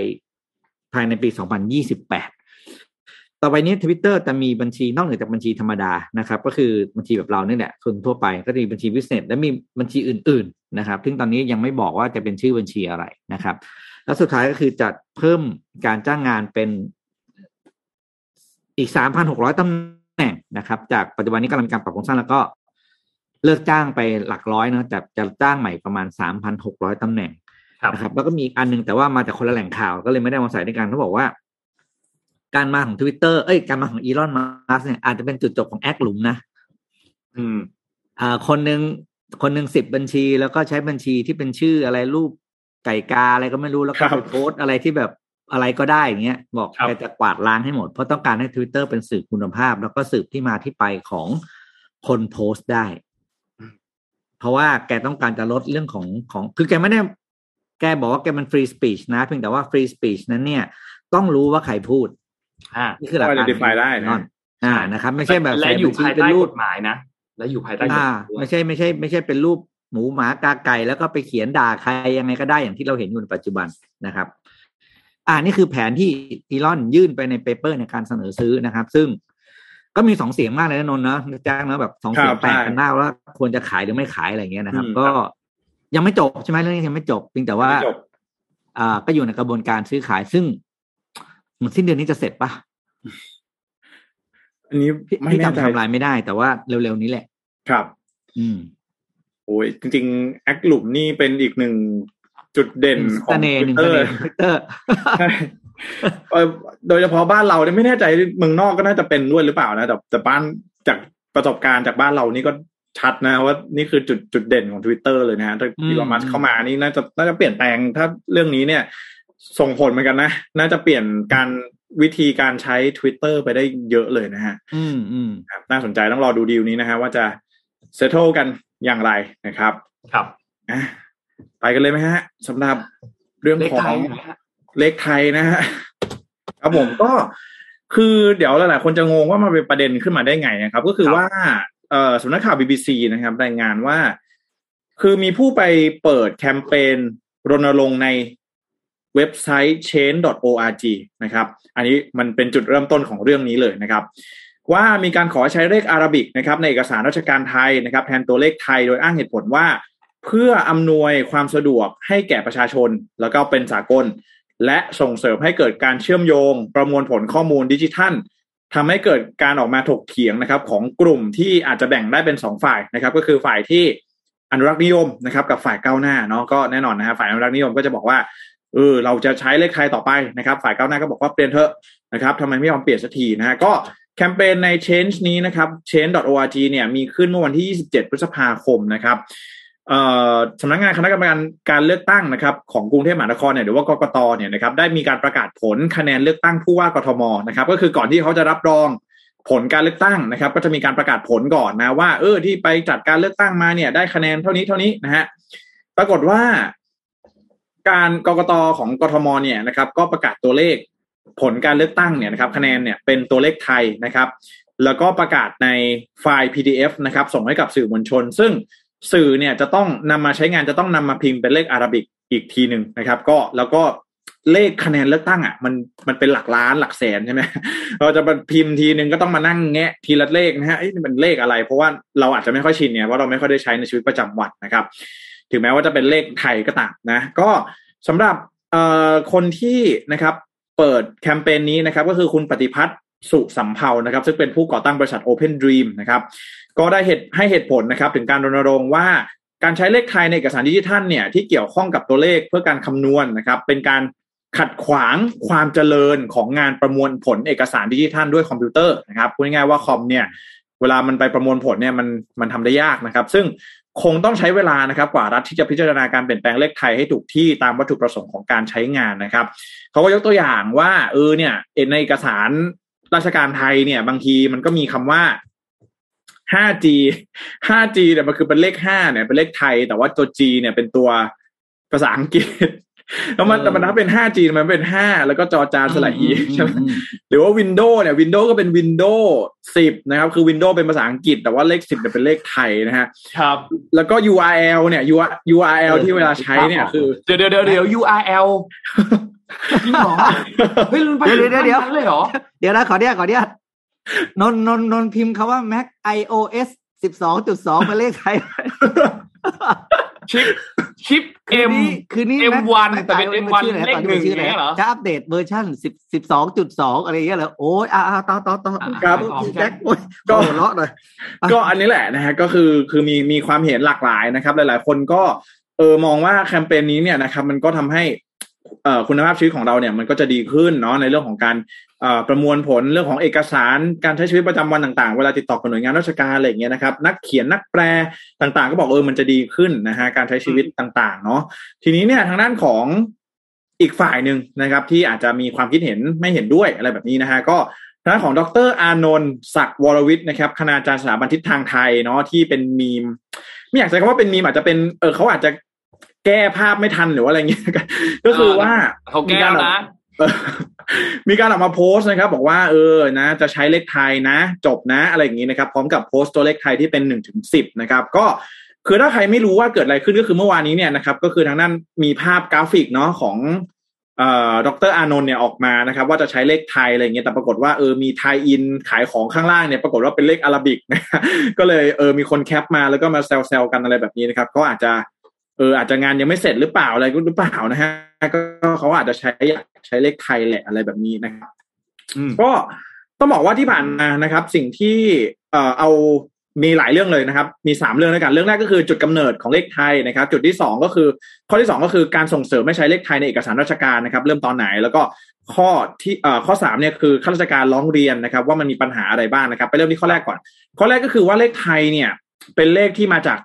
[SPEAKER 3] ภายในปี 2028 ต่อไปนี้ทวิตเตอร์จะมีบัญชีนอกเหนือจากบัญชีธรรมดานะครับ ก็คือบัญชีแบบเราเนี่ยแหละคนทั่วไปก็จะมีบัญชีพิเศษและมีบัญชีอื่น ๆนะครับ ซึ่งตอนนี้ยังไม่บอกว่าจะเป็นชื่อบัญชีอะไรนะครับ แล้วสุดท้ายก็คือจะเพิ่มการจ้างงานเป็นอีก3,600ตำแหน่งนะครับ จากปัจจุบันนี้กำลังมีการปรับโครงสร้างแล้วก็เลิกจ้างไปหลักร้อยนะแต่จะจ้างใหม่ประมาณ3,600ตำแหน่ง
[SPEAKER 2] ครับ
[SPEAKER 3] นะครับ แล้วก็มีอีกอันหนึงแต่ว่ามาจากคนละแหล่งข่าวก็เลยไม่ได้มาใส่ด้วยกันเขาบอกว่า การมาของ Twitter เอ้ยการมาของอีลอนมัสเนี่ยอาจจะเป็นจุดจบของแอคหลุมนะ
[SPEAKER 2] อืม
[SPEAKER 3] อ่า คนหนึ่งคนหนึ่งสิบบัญชี แล้วก็ใช้บัญชีที่เป็นชื่ออะไรรูปไก่กาอะไรก็ไม่รู้แล้วก็
[SPEAKER 4] ครับ
[SPEAKER 3] ไปโพสต์อะไรที่แบบอะไรก็ได้อย่างเงี้ยบอก
[SPEAKER 2] ครับ
[SPEAKER 3] แกจะกวาดล้างให้หมด เพราะต้องการให้ Twitter เป็นสื่อคุณภาพ แล้วก็สืบที่มาที่ไปของคนโพสต์ได้ เพราะว่าแกต้องการจะลดเรื่องของของ คือแกไม่ได้แกบอกว่าแกมันฟรีสปีชนะ เพียงแต่ว่าฟรีสปีชนั้นเนี่ย ต้องรู้ว่าใครพูด
[SPEAKER 2] อ่า
[SPEAKER 3] นี่คือหลักการ
[SPEAKER 4] identify ได้นะ
[SPEAKER 3] นอนอ่านะครับ ไม่ใช่แบบ
[SPEAKER 2] และ
[SPEAKER 3] ใส่
[SPEAKER 2] อยู่
[SPEAKER 3] บัญชี
[SPEAKER 2] ภาย
[SPEAKER 3] เป็น
[SPEAKER 2] ใต้
[SPEAKER 3] รู
[SPEAKER 2] ก
[SPEAKER 3] ป
[SPEAKER 2] ฎหมายนะและอยู่ภายใต้กฎห
[SPEAKER 3] อ่า
[SPEAKER 2] มายด้วย
[SPEAKER 3] ไม่ใช่ไม่ใช่ ไม่ใช่เป็นรูปหมูหมากาไก่แล้วก็ไปเขียนด่าใครยังไงก็ได้อย่างที่เราเห็นอยู่ในปัจจุบันนะครับ อ่านี่คือแผนที่อีลอนยื่นไปในเปเปอร์ในการเสนอซื้อนะครับ ซึ่งก็มีสองเสียงมากเลยนะนนท์นะแจ้งนะแบบสองเสียง
[SPEAKER 4] ครับ
[SPEAKER 3] แตกกันมากว่าควรจะขายหรือไม่ขายอะไรอย่างเงี้ยนะครับ
[SPEAKER 4] อืม
[SPEAKER 3] ก็ยังไม่จบใช่ไหมเรื่องนี้ยังไม่จบเพียงแต่ว่า
[SPEAKER 4] จบ
[SPEAKER 3] อ่าก็อยู่ในกระบวนการซื้อขายซึ่งเห มันสิ้นเดือนนี้จะเสร็จปะ
[SPEAKER 4] อันนี้
[SPEAKER 3] พี่
[SPEAKER 4] ไม่
[SPEAKER 3] พี่
[SPEAKER 4] แน่
[SPEAKER 3] จำ
[SPEAKER 4] ใจ
[SPEAKER 3] ไทำลายไม่ได้ แต่ว่าเร็วๆนี้แหละ
[SPEAKER 4] ครับ
[SPEAKER 3] อืม
[SPEAKER 4] โอ้ยจริงๆแอคหลุมนี่เป็นอีกหนึ่งจุดเด่นขอ
[SPEAKER 3] เส
[SPEAKER 4] ง
[SPEAKER 3] น่ห์หนึ่ง
[SPEAKER 4] Twitter
[SPEAKER 3] เสน่ห์ทวิตเตอร์
[SPEAKER 4] ใช่เอ่อโดยเฉพาะบ้านเราเนี่ยไม่แน่ใจเมืองนอกก็น่าจะเป็นด้วยหรือเปล่านะ แต่แต่บ้านจากประสบการณ์จากบ้านเรานี่ก็ชัดนะว่านี่คือจุดจุดเด่นของ Twitter เลยนะฮะถ้า
[SPEAKER 3] อืม
[SPEAKER 4] อีลอนมัสเข้ามานี่น่าจะน่าจะเปลี่ยนแปลงถ้าเรื่องนี้เนี่ย ส่งผลเหมือนกันนะ น่าจะเปลี่ยนการวิธีการใช้ Twitter ไปได้เยอะเลยนะฮะ
[SPEAKER 3] อืมอืม
[SPEAKER 4] ครับน่าสนใจต้องรอดูดีลนี้นะฮะว่าจะเซ t ต e กันอย่างไรนะครับ
[SPEAKER 2] ครับ
[SPEAKER 4] อะไปกันเลยไหมฮะสำหรับเรื่อง
[SPEAKER 2] เลข
[SPEAKER 4] ขอ
[SPEAKER 2] ไทย
[SPEAKER 4] ง
[SPEAKER 2] นะฮะ
[SPEAKER 4] เลขไทยนะฮะครับผมก็คือเดี๋ยวหลายๆคนจะงงว่ามันเป็นประเด็นขึ้นมาได้ไงนะครับ ก็คือว่าเอ่อสำนักข่าว BBC นะครับรายงานว่า คือมีผู้ไปเปิดแคมเปญรณรงค์ใน เว็บไซต์ change.org นะครับ อันนี้มันเป็นจุดเริ่มต้นของเรื่องนี้เลยนะครับ ว่ามีการขอใช้เลขอารบิกนะครับในเอกสารราชการไทยนะครับแทนตัวเลขไทยโดยอ้างเหตุผลว่า เพื่ออำนวยความสะดวกให้แก่ประชาชน แล้วก็เป็นสากล และส่งเสริมให้เกิดการเชื่อมโยง ประมวลผลข้อมูลดิจิทัลทำให้เกิดการออกมาถกเถียงนะครับของกลุ่มที่อาจจะแบ่งได้เป็นสองฝ่ายนะครับก็คือฝ่ายที่อนุรักษ์นิยมนะครับกับฝ่ายก้าวหน้าเนาะก็แน่นอนนะฮะฝ่ายอนุรักษ์นิยมก็จะบอกว่า เออเราจะใช้เลขไทยต่อไปนะครับ ฝ่ายก้าวหน้าก็บอกว่าเปลี่ยนเถอะนะครับทำไมไม่ยอมเปลี่ยนสักทีนะฮะก็แคมเปญใน change นี้นะครับ change.org เนี่ยมีขึ้นเมื่อวันที่ 27 พฤษภาคมนะครับเอ่อสำนักงานคณะกรรมการการเลือกตั้งนะครับของกรุงเทพมหานครเนี่ยหรือว่ากกตเนี่ยนะครับได้มีการประกาศผลคะแนนเลือกตั้งผู้ว่ากทมนะครับก็คือก่อนที่เขาจะรับรองผลการเลือกตั้งนะครับ ก็จะมีการประกาศผลก่อนนะว่า เออที่ไปจัดการเลือกตั้งมาเนี่ยได้คะแนนเท่านี้เท่านี้นะฮะปรากฏว่า การกรกตของกทมเนี่ยนะครับ ก็ประกาศตัวเลขผลการเลือกตั้งเนี่ยนะครับ คะแนนเนี่ยเป็นตัวเลขไทยนะครับ แล้วก็ประกาศในไฟล์ PDF นะครับ ส่งให้กับสื่อมวลชน ซึ่งสื่อเนี่ยจะต้องนำมาใช้งานจะต้องนำมาพิมพ์เป็นเลขอารบิกอีกทีหนึ่งนะครับ ก็แล้วก็เลขคะแนนเลือกตั้งอะมันมันเป็นหลักล้านหลักแสนใช่ไหมเราจะมาพิมพ์ทีนึงก็ต้องมานั่งแงะทีละเลขนะฮะเอ้ยนี่มันเลขอะไร เพราะว่าเราอาจจะไม่ค่อยชินเนี่ยเพราะเราไม่ค่อยได้ใช้ในชีวิตประจำวันนะครับ ถึงแม้ว่าจะเป็นเลขไทยก็ตามนะ ก็สำหรับเอ่อคนที่นะครับเปิดแคมเปญนี้นะครับ ก็คือคุณปฏิพัฒน์สุสัมเภานะครับ ซึ่งเป็นผู้ก่อตั้งบริษัท Open Dream นะครับ ก็ได้เหตุให้เหตุผลนะครับ ถึงการรณรงค์ว่าการใช้เลขไทยในเอกสารดิจิทัลเนี่ยที่เกี่ยวข้องกับตัวเลขเพื่อการคำนวณนะครับ เป็นการขัดขวางความเจริญของงานประมวลผลเอกสารดิจิทัลด้วยคอมพิวเตอร์นะครับพูดง่ายๆว่าคอมเนี่ยเวลามันไปประมวลผลเนี่ยมันมันทำได้ยากนะครับ ซึ่ง คงต้องใช้เวลานะครับกว่ารัฐที่จะพิจารณาการเปลี่ยนแปลงเลขไทยให้ถูกที่ตามวัตถุประสงค์ของการใช้งานนะครับเขาก็ยกตัวอย่างว่าเออเนี่ยในเอกสารราชการไทยเนี่ย บางทีมันก็มีคำว่า 5G 5G เนี่ยมันคือเป็นเลข5เนี่ยเป็นเลขไทย แต่ว่าตัว G เนี่ยเป็นตัวภาษาอังกฤษ แล้วมันแต่มันถ้าเป็น 5G มันเป็น 5 แล้วก็จอจานสระอีใช่ไหมหรือว่า Windows เนี่ย Windows ก็เป็น Windows 10 นะครับ คือ Windows เป็นภาษาอังกฤษ แต่ว่าเลข 10เนี่ยเป็นเลขไทยนะฮะ
[SPEAKER 2] ครับ
[SPEAKER 4] แล้วก็ URL เนี่ย URL ที่เวลาใช้เนี่ยคือ
[SPEAKER 2] เดี๋ยวเดี๋ยวเดี๋ยวเดี๋ยว URL จริงเหรอเฮ้ยมันไป
[SPEAKER 3] เดี๋ยวเดี๋ยวเดี๋ยว
[SPEAKER 2] ขนานั้นเลยเหรอ
[SPEAKER 3] เดี๋ยวนะขอเดียขอเดียนนนนนนพิมพ์คาว่า Mac iOS สิบสองจุดสองเป็นเลขไทย
[SPEAKER 2] ชิปชิป
[SPEAKER 3] คืน
[SPEAKER 2] M
[SPEAKER 3] นี้คืนนี้
[SPEAKER 2] M1
[SPEAKER 3] Mac
[SPEAKER 2] แต่เป็น
[SPEAKER 3] iOS
[SPEAKER 2] M1
[SPEAKER 3] ชื่ออะไร
[SPEAKER 2] เลข
[SPEAKER 3] ตอน
[SPEAKER 2] หนึ่
[SPEAKER 3] นี้
[SPEAKER 2] ง
[SPEAKER 3] ชื่ออะไร
[SPEAKER 2] อย่างเงี้ยเหรอ
[SPEAKER 3] จะอัปเดตเวอร์ชันสิบสิบสองจุดสองอะไรอย่างเงี้ยเหรอโอ้ยอ่าอ่าต่อต่อต่อ
[SPEAKER 4] ครับ
[SPEAKER 3] แจ็คโอ้ย
[SPEAKER 4] ก็
[SPEAKER 3] ก็หัวเราะหน่อยอะ
[SPEAKER 4] ก็อันนี้แหละนะฮะก็คือคือมีมีความเห็นหลากหลายนะครับ หลาย ๆ คนก็เออมองว่าแคมเปญนี้เนี่ยนะครับมันก็ทำให้เอ่อ คุณภาพชีวิตของเราเนี่ยมันก็จะดีขึ้นเนาะในเรื่องของการประมวลผลเรื่องของเอกสารการใช้ชีวิตประจำวันต่างๆ เวลาติดต่อกับหน่วยงานราชการอะไรอย่างเงี้ยนะครับนักเขียนนักแปลต่างๆ ก็บอกเออมันจะดีขึ้นนะฮะการใช้ชีวิตต่างๆเนาะทีนี้เนี่ยทางด้านของอีกฝ่ายหนึ่งนะครับ ที่อาจจะมีความคิดเห็นไม่เห็นด้วยอะไรแบบนี้นะฮะก็ทางด้านของดรอานนท์ศักด์วรวิทย์นะครับคณาจารย์สถาบันทิศทางไทยเนาะที่เป็นมีมไม่อยากใช้คำว่าเป็นมีมอาจจะเป็นเออเขาอาจจะ แก้ภาพไม่ทันหรือว่าอะไรเงี้ยก็คือว่า
[SPEAKER 2] เขาแก้วนะ
[SPEAKER 4] เออมีการออกมาโพสต์นะครับ บอกว่าเออนะ จะใช้เลขไทยนะ จบนะ อะไรอย่างนี้นะครับ พร้อมกับโพสต์ตัวเลขไทยที่เป็นหนึ่งถึงสิบนะครับ ก็คือถ้าใครไม่รู้ว่าเกิดอะไรขึ้นก็คือเมื่อวานนี้เนี่ยนะครับ ก็คือทางด้านมีภาพกราฟิกเนาะของเอ่อดรอานนท์เนี่ยออกมานะครับ ว่าจะใช้เลขไทยอะไรอย่างเงี้ยแต่ปรากฏว่าเออมี tie-in ขายของข้างล่างเนี่ยปรากฏว่าเป็นเลขอาราบิกนะก็เลยเออมีคน cap มาแล้วก็มาแซวๆกันอะไรแบบนี้นะครับ ก็อาจจะเอออาจจะงานยังไม่เสร็จหรือเปล่าอะไรก็หรือเปล่านะฮะก็เขาอาจจะใช้ใช้เลขไทยแหละอะไรแบบนี้นะครับ
[SPEAKER 2] อืม
[SPEAKER 4] ก็ต้องบอกว่าที่ผ่านมานะครับ สิ่งที่เอ่อเอามีหลายเรื่องเลยนะครับ มีสามเรื่องด้วยกัน เรื่องแรกก็คือจุดกำเนิดของเลขไทยนะครับ จุดที่สองก็คือ ข้อที่สองก็คือการส่งเสริมไม่ใช้เลขไทยในเอกสารราชการนะครับ เริ่มตอนไหนแล้วก็ข้อที่เอ่อข้อสามเนี่ยคือข้าราชการร้องเรียนนะครับ ว่ามันมีปัญหาอะไรบ้างนะครับ ไปเริ่มที่ข้อแรกก่อน ข้อแรกก็คือว่าเลขไทยเนี่ย เป็นเลขที่มาจาก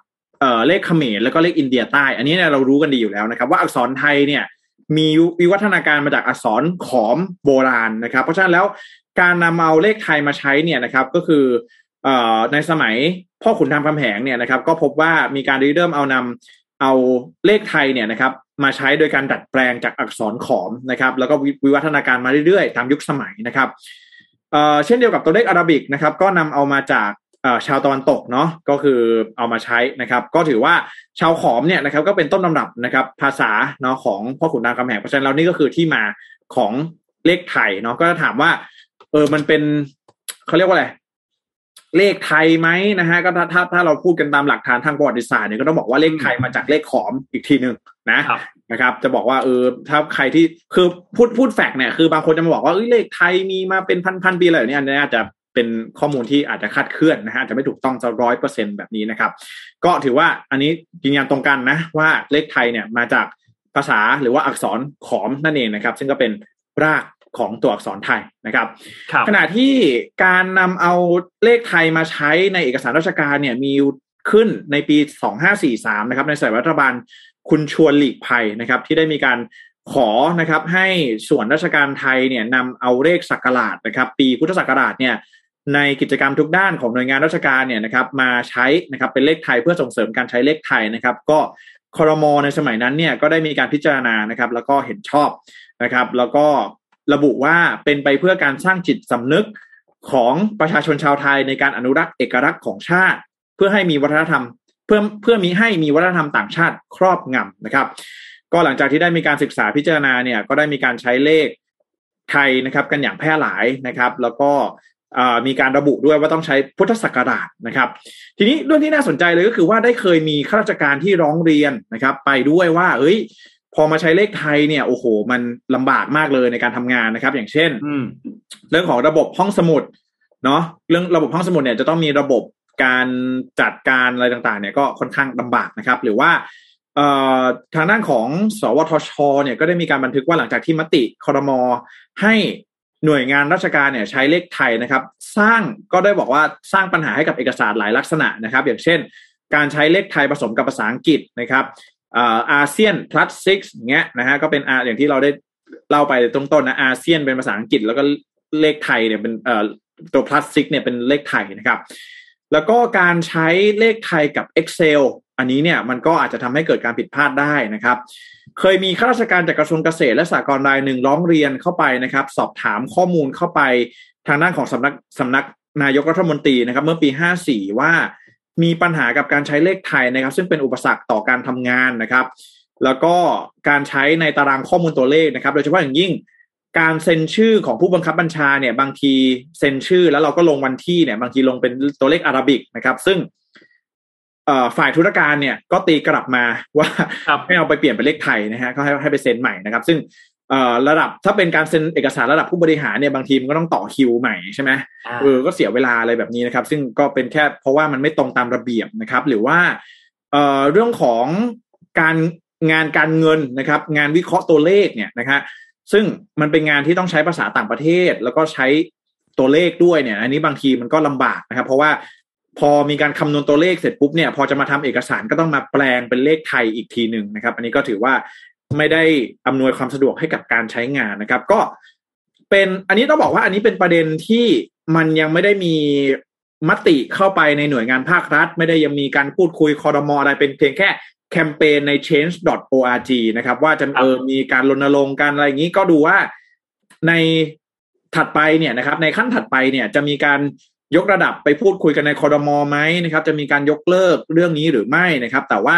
[SPEAKER 4] เลขเขมรแล้วก็เลขอินเดียใต้ อันนี้เนี่ยเรารู้กันดีอยู่แล้วนะครับ ว่าอักษรไทยเนี่ยมีวิวัฒนาการมาจากอักษรขอมโบราณนะครับ เพราะฉะนั้นแล้วการนำเอาเลขไทยมาใช้เนี่ยนะครับก็คือเอในสมัยพ่อขุนรามคำแหงเนี่ยนะครับ ก็พบว่ามีการริเริ่มเอานำเอาเลขไทยเนี่ยนะครับมาใช้โดยการดัดแปลงจากอักษรขอมนะครับ แล้วก็วิวัฒนาการมาเรื่อยๆ ตามยุคสมัยนะครับเช่นเดียวกับตัวเลขอาราบิกนะครับ ก็นำเอามาจาก ชาวตะวันตกเนาะก็คือเอามาใช้นะครับ ก็ถือว่าชาวขอมเนี่ยนะครับก็เป็นต้นตำรับนะครับ ภาษาเนาะของพ่อขุนรามคำแหงเพราะฉะนั้นแล้วนี่ก็คือที่มาของเลขไทยเนาะก็จะถามว่า เออมันเป็นเขาเรียกว่าอะไรเลขไทยไหมนะฮะก็ถ้าถ้าถ้าเราพูดกันตามหลักฐานทางประวัติศาสตร์เนี่ยก็ต้องบอกว่าเลขไทยมาจากเลขขอมอีกทีหนึ่งนะครับนะครับ จะบอกว่าเออถ้าใครที่คือพูดพูดแฟกต์เนี่ยคือบางคนจะมาบอกว่าเอ้ยเลขไทยมีมาเป็นพันพันปีอะไรแบบนี้อันนี้อาจจะ เป็นข้อมูลที่อาจจะคลาดเคลื่อนนะฮะอาจจะไม่ถูกต้องจะร้อยเปอร์เซ็นแบบนี้นะครับ ก็ถือว่าอันนี้ยืนยันตรงกันนะว่าเลขไทยเนี่ยมาจากภาษาหรือว่าอักษรขอมนั่นเองนะครับ ซึ่งก็เป็นรากของตัวอักษรไทยนะครับ
[SPEAKER 2] ครับ
[SPEAKER 4] ขณะที่การนำเอาเลขไทยมาใช้ในเอกสารราชการเนี่ยมีขึ้นในปี 2543 นะครับ ในสมัยรัฐบาลคุณชวนหลีกภัยนะครับ ที่ได้มีการขอนะครับให้ส่วนราชการไทยเนี่ยนำเอาเลขศักราชนะครับ ปีพุทธศักราชเนี่ย ในกิจกรรมทุกด้านของหน่วยงานราชการเนี่ยนะครับมาใช้นะครับเป็นเลขไทยเพื่อส่งเสริมการใช้เลขไทยนะครับ ก็คอรมอในสมัยนั้นเนี่ยก็ได้มีการพิจารณานะครับ แล้วก็เห็นชอบนะครับ แล้วก็ระบุว่าเป็นไปเพื่อการสร้างจิตสำนึกของประชาชนชาวไทยในการอนุรักษ์เอกลักษณ์ของชาติ เพื่อให้มีวัฒนธรรม เพื่อเพื่อมีให้มีวัฒนธรรมต่างชาติครอบงำนะครับ ก็หลังจากที่ได้มีการศึกษาพิจารณาเนี่ยก็ได้มีการใช้เลขไทยนะครับกันอย่างแพร่หลายนะครับ แล้วก็ มีการระบุด้วยว่าต้องใช้พุทธศักราชนะครับ ทีนี้เรื่องที่น่าสนใจเลยก็คือว่าได้เคยมีข้าราชการที่ร้องเรียนนะครับ ไปด้วยว่า เอ้ย พอมาใช้เลขไทยเนี่ยโอ้โห มันลำบากมากเลยในการทำงานนะครับ อย่างเช่น
[SPEAKER 2] อืม
[SPEAKER 4] เรื่องของระบบห้องสมุดเนาะเรื่องระบบห้องสมุดเนี่ยจะต้องมีระบบการจัดการอะไรต่างๆ เนี่ยก็ค่อนข้างลำบากนะครับ หรือว่าเอ่อทางด้านของสวทช เนี่ยก็ได้มีการบันทึกว่าหลังจากที่มติคอรมอให้ หน่วยงานราชการเนี่ยใช้เลขไทยนะครับ สร้างก็ได้บอกว่าสร้างปัญหาให้กับเอกสารหลายลักษณะนะครับ อย่างเช่น การใช้เลขไทยผสมกับภาษาอังกฤษนะครับอาเซียน plus six เงี้ยนะฮะก็เป็นอาอย่างที่เราได้เล่าไปตรงต้นนะอาเซียนเป็นภาษาอังกฤษ แล้วก็เลขไทยเนี่ยเป็นเอ่อตัว plus six เนี่ยเป็นเลขไทยนะครับ แล้วก็การใช้เลขไทยกับ Excel อันนี้เนี่ยมันก็อาจจะทำให้เกิดการผิดพลาดได้นะครับ เคยมีข้าราชการจากกระทรวงเกษตรและสหกรณ์รายหนึ่งร้องเรียนเข้าไปนะครับ สอบถามข้อมูลเข้าไปทางด้านของสำนักสำนักนายกรัฐมนตรีนะครับ เมื่อปี 54 ว่ามีปัญหากับการใช้เลขไทยนะครับ ซึ่งเป็นอุปสรรคต่อการทำงานนะครับ แล้วก็การใช้ในตารางข้อมูลตัวเลขนะครับ โดยเฉพาะอย่างยิ่งการเซ็นชื่อของผู้บังคับบัญชาเนี่ยบางทีเซ็นชื่อแล้วเราก็ลงวันที่เนี่ยบางทีลงเป็นตัวเลขอาราบิกนะครับ ซึ่ง ฝ่ายธุรการเนี่ยก็ตีกลับมาว่าให้เอาไปเปลี่ยนเป็นเลขไทยนะฮะก็ให้ให้ไปเซ็นใหม่นะครับ ซึ่งระดับถ้าเป็นการเซ็นเอกสารระดับผู้บริหารเนี่ยบางทีมันก็ต้องต่อคิวใหม่ใช่ไหมเออก็เสียเวลาอะไรแบบนี้นะครับ ซึ่งก็เป็นแค่เพราะว่ามันไม่ตรงตามระเบียบนะครับ หรือว่าเอ่อเรื่องของการงานการเงินนะครับ งานวิเคราะห์ตัวเลขเนี่ยนะครับซึ่งมันเป็นงานที่ต้องใช้ภาษาต่างประเทศ แล้วก็ใช้ตัวเลขด้วยเนี่ย อันนี้บางทีมันก็ลำบากนะครับ เพราะว่า พอมีการคำนวณตัวเลขเสร็จปุ๊บเนี่ยพอจะมาทำเอกสารก็ต้องมาแปลงเป็นเลขไทยอีกทีหนึ่งนะครับ อันนี้ก็ถือว่าไม่ได้อำนวยความสะดวกให้กับการใช้งานนะครับ ก็เป็นอันนี้ต้องบอกว่าอันนี้เป็นประเด็นที่มันยังไม่ได้มีมติเข้าไปในหน่วยงานภาครัฐ ไม่ได้ยังมีการพูดคุยคอรมออะไรเป็นเพียงแค่แคมเปญใน change.org นะครับ ว่าจะเออมีการรณรงค์การอะไรอย่างนี้ก็ดูว่าในถัดไปเนี่ยนะครับ ในขั้นถัดไปเนี่ยจะมีการ ยกระดับไปพูดคุยกันในคอรมอไหมนะครับ จะมีการยกเลิกเรื่องนี้หรือไม่นะครับ แต่ว่า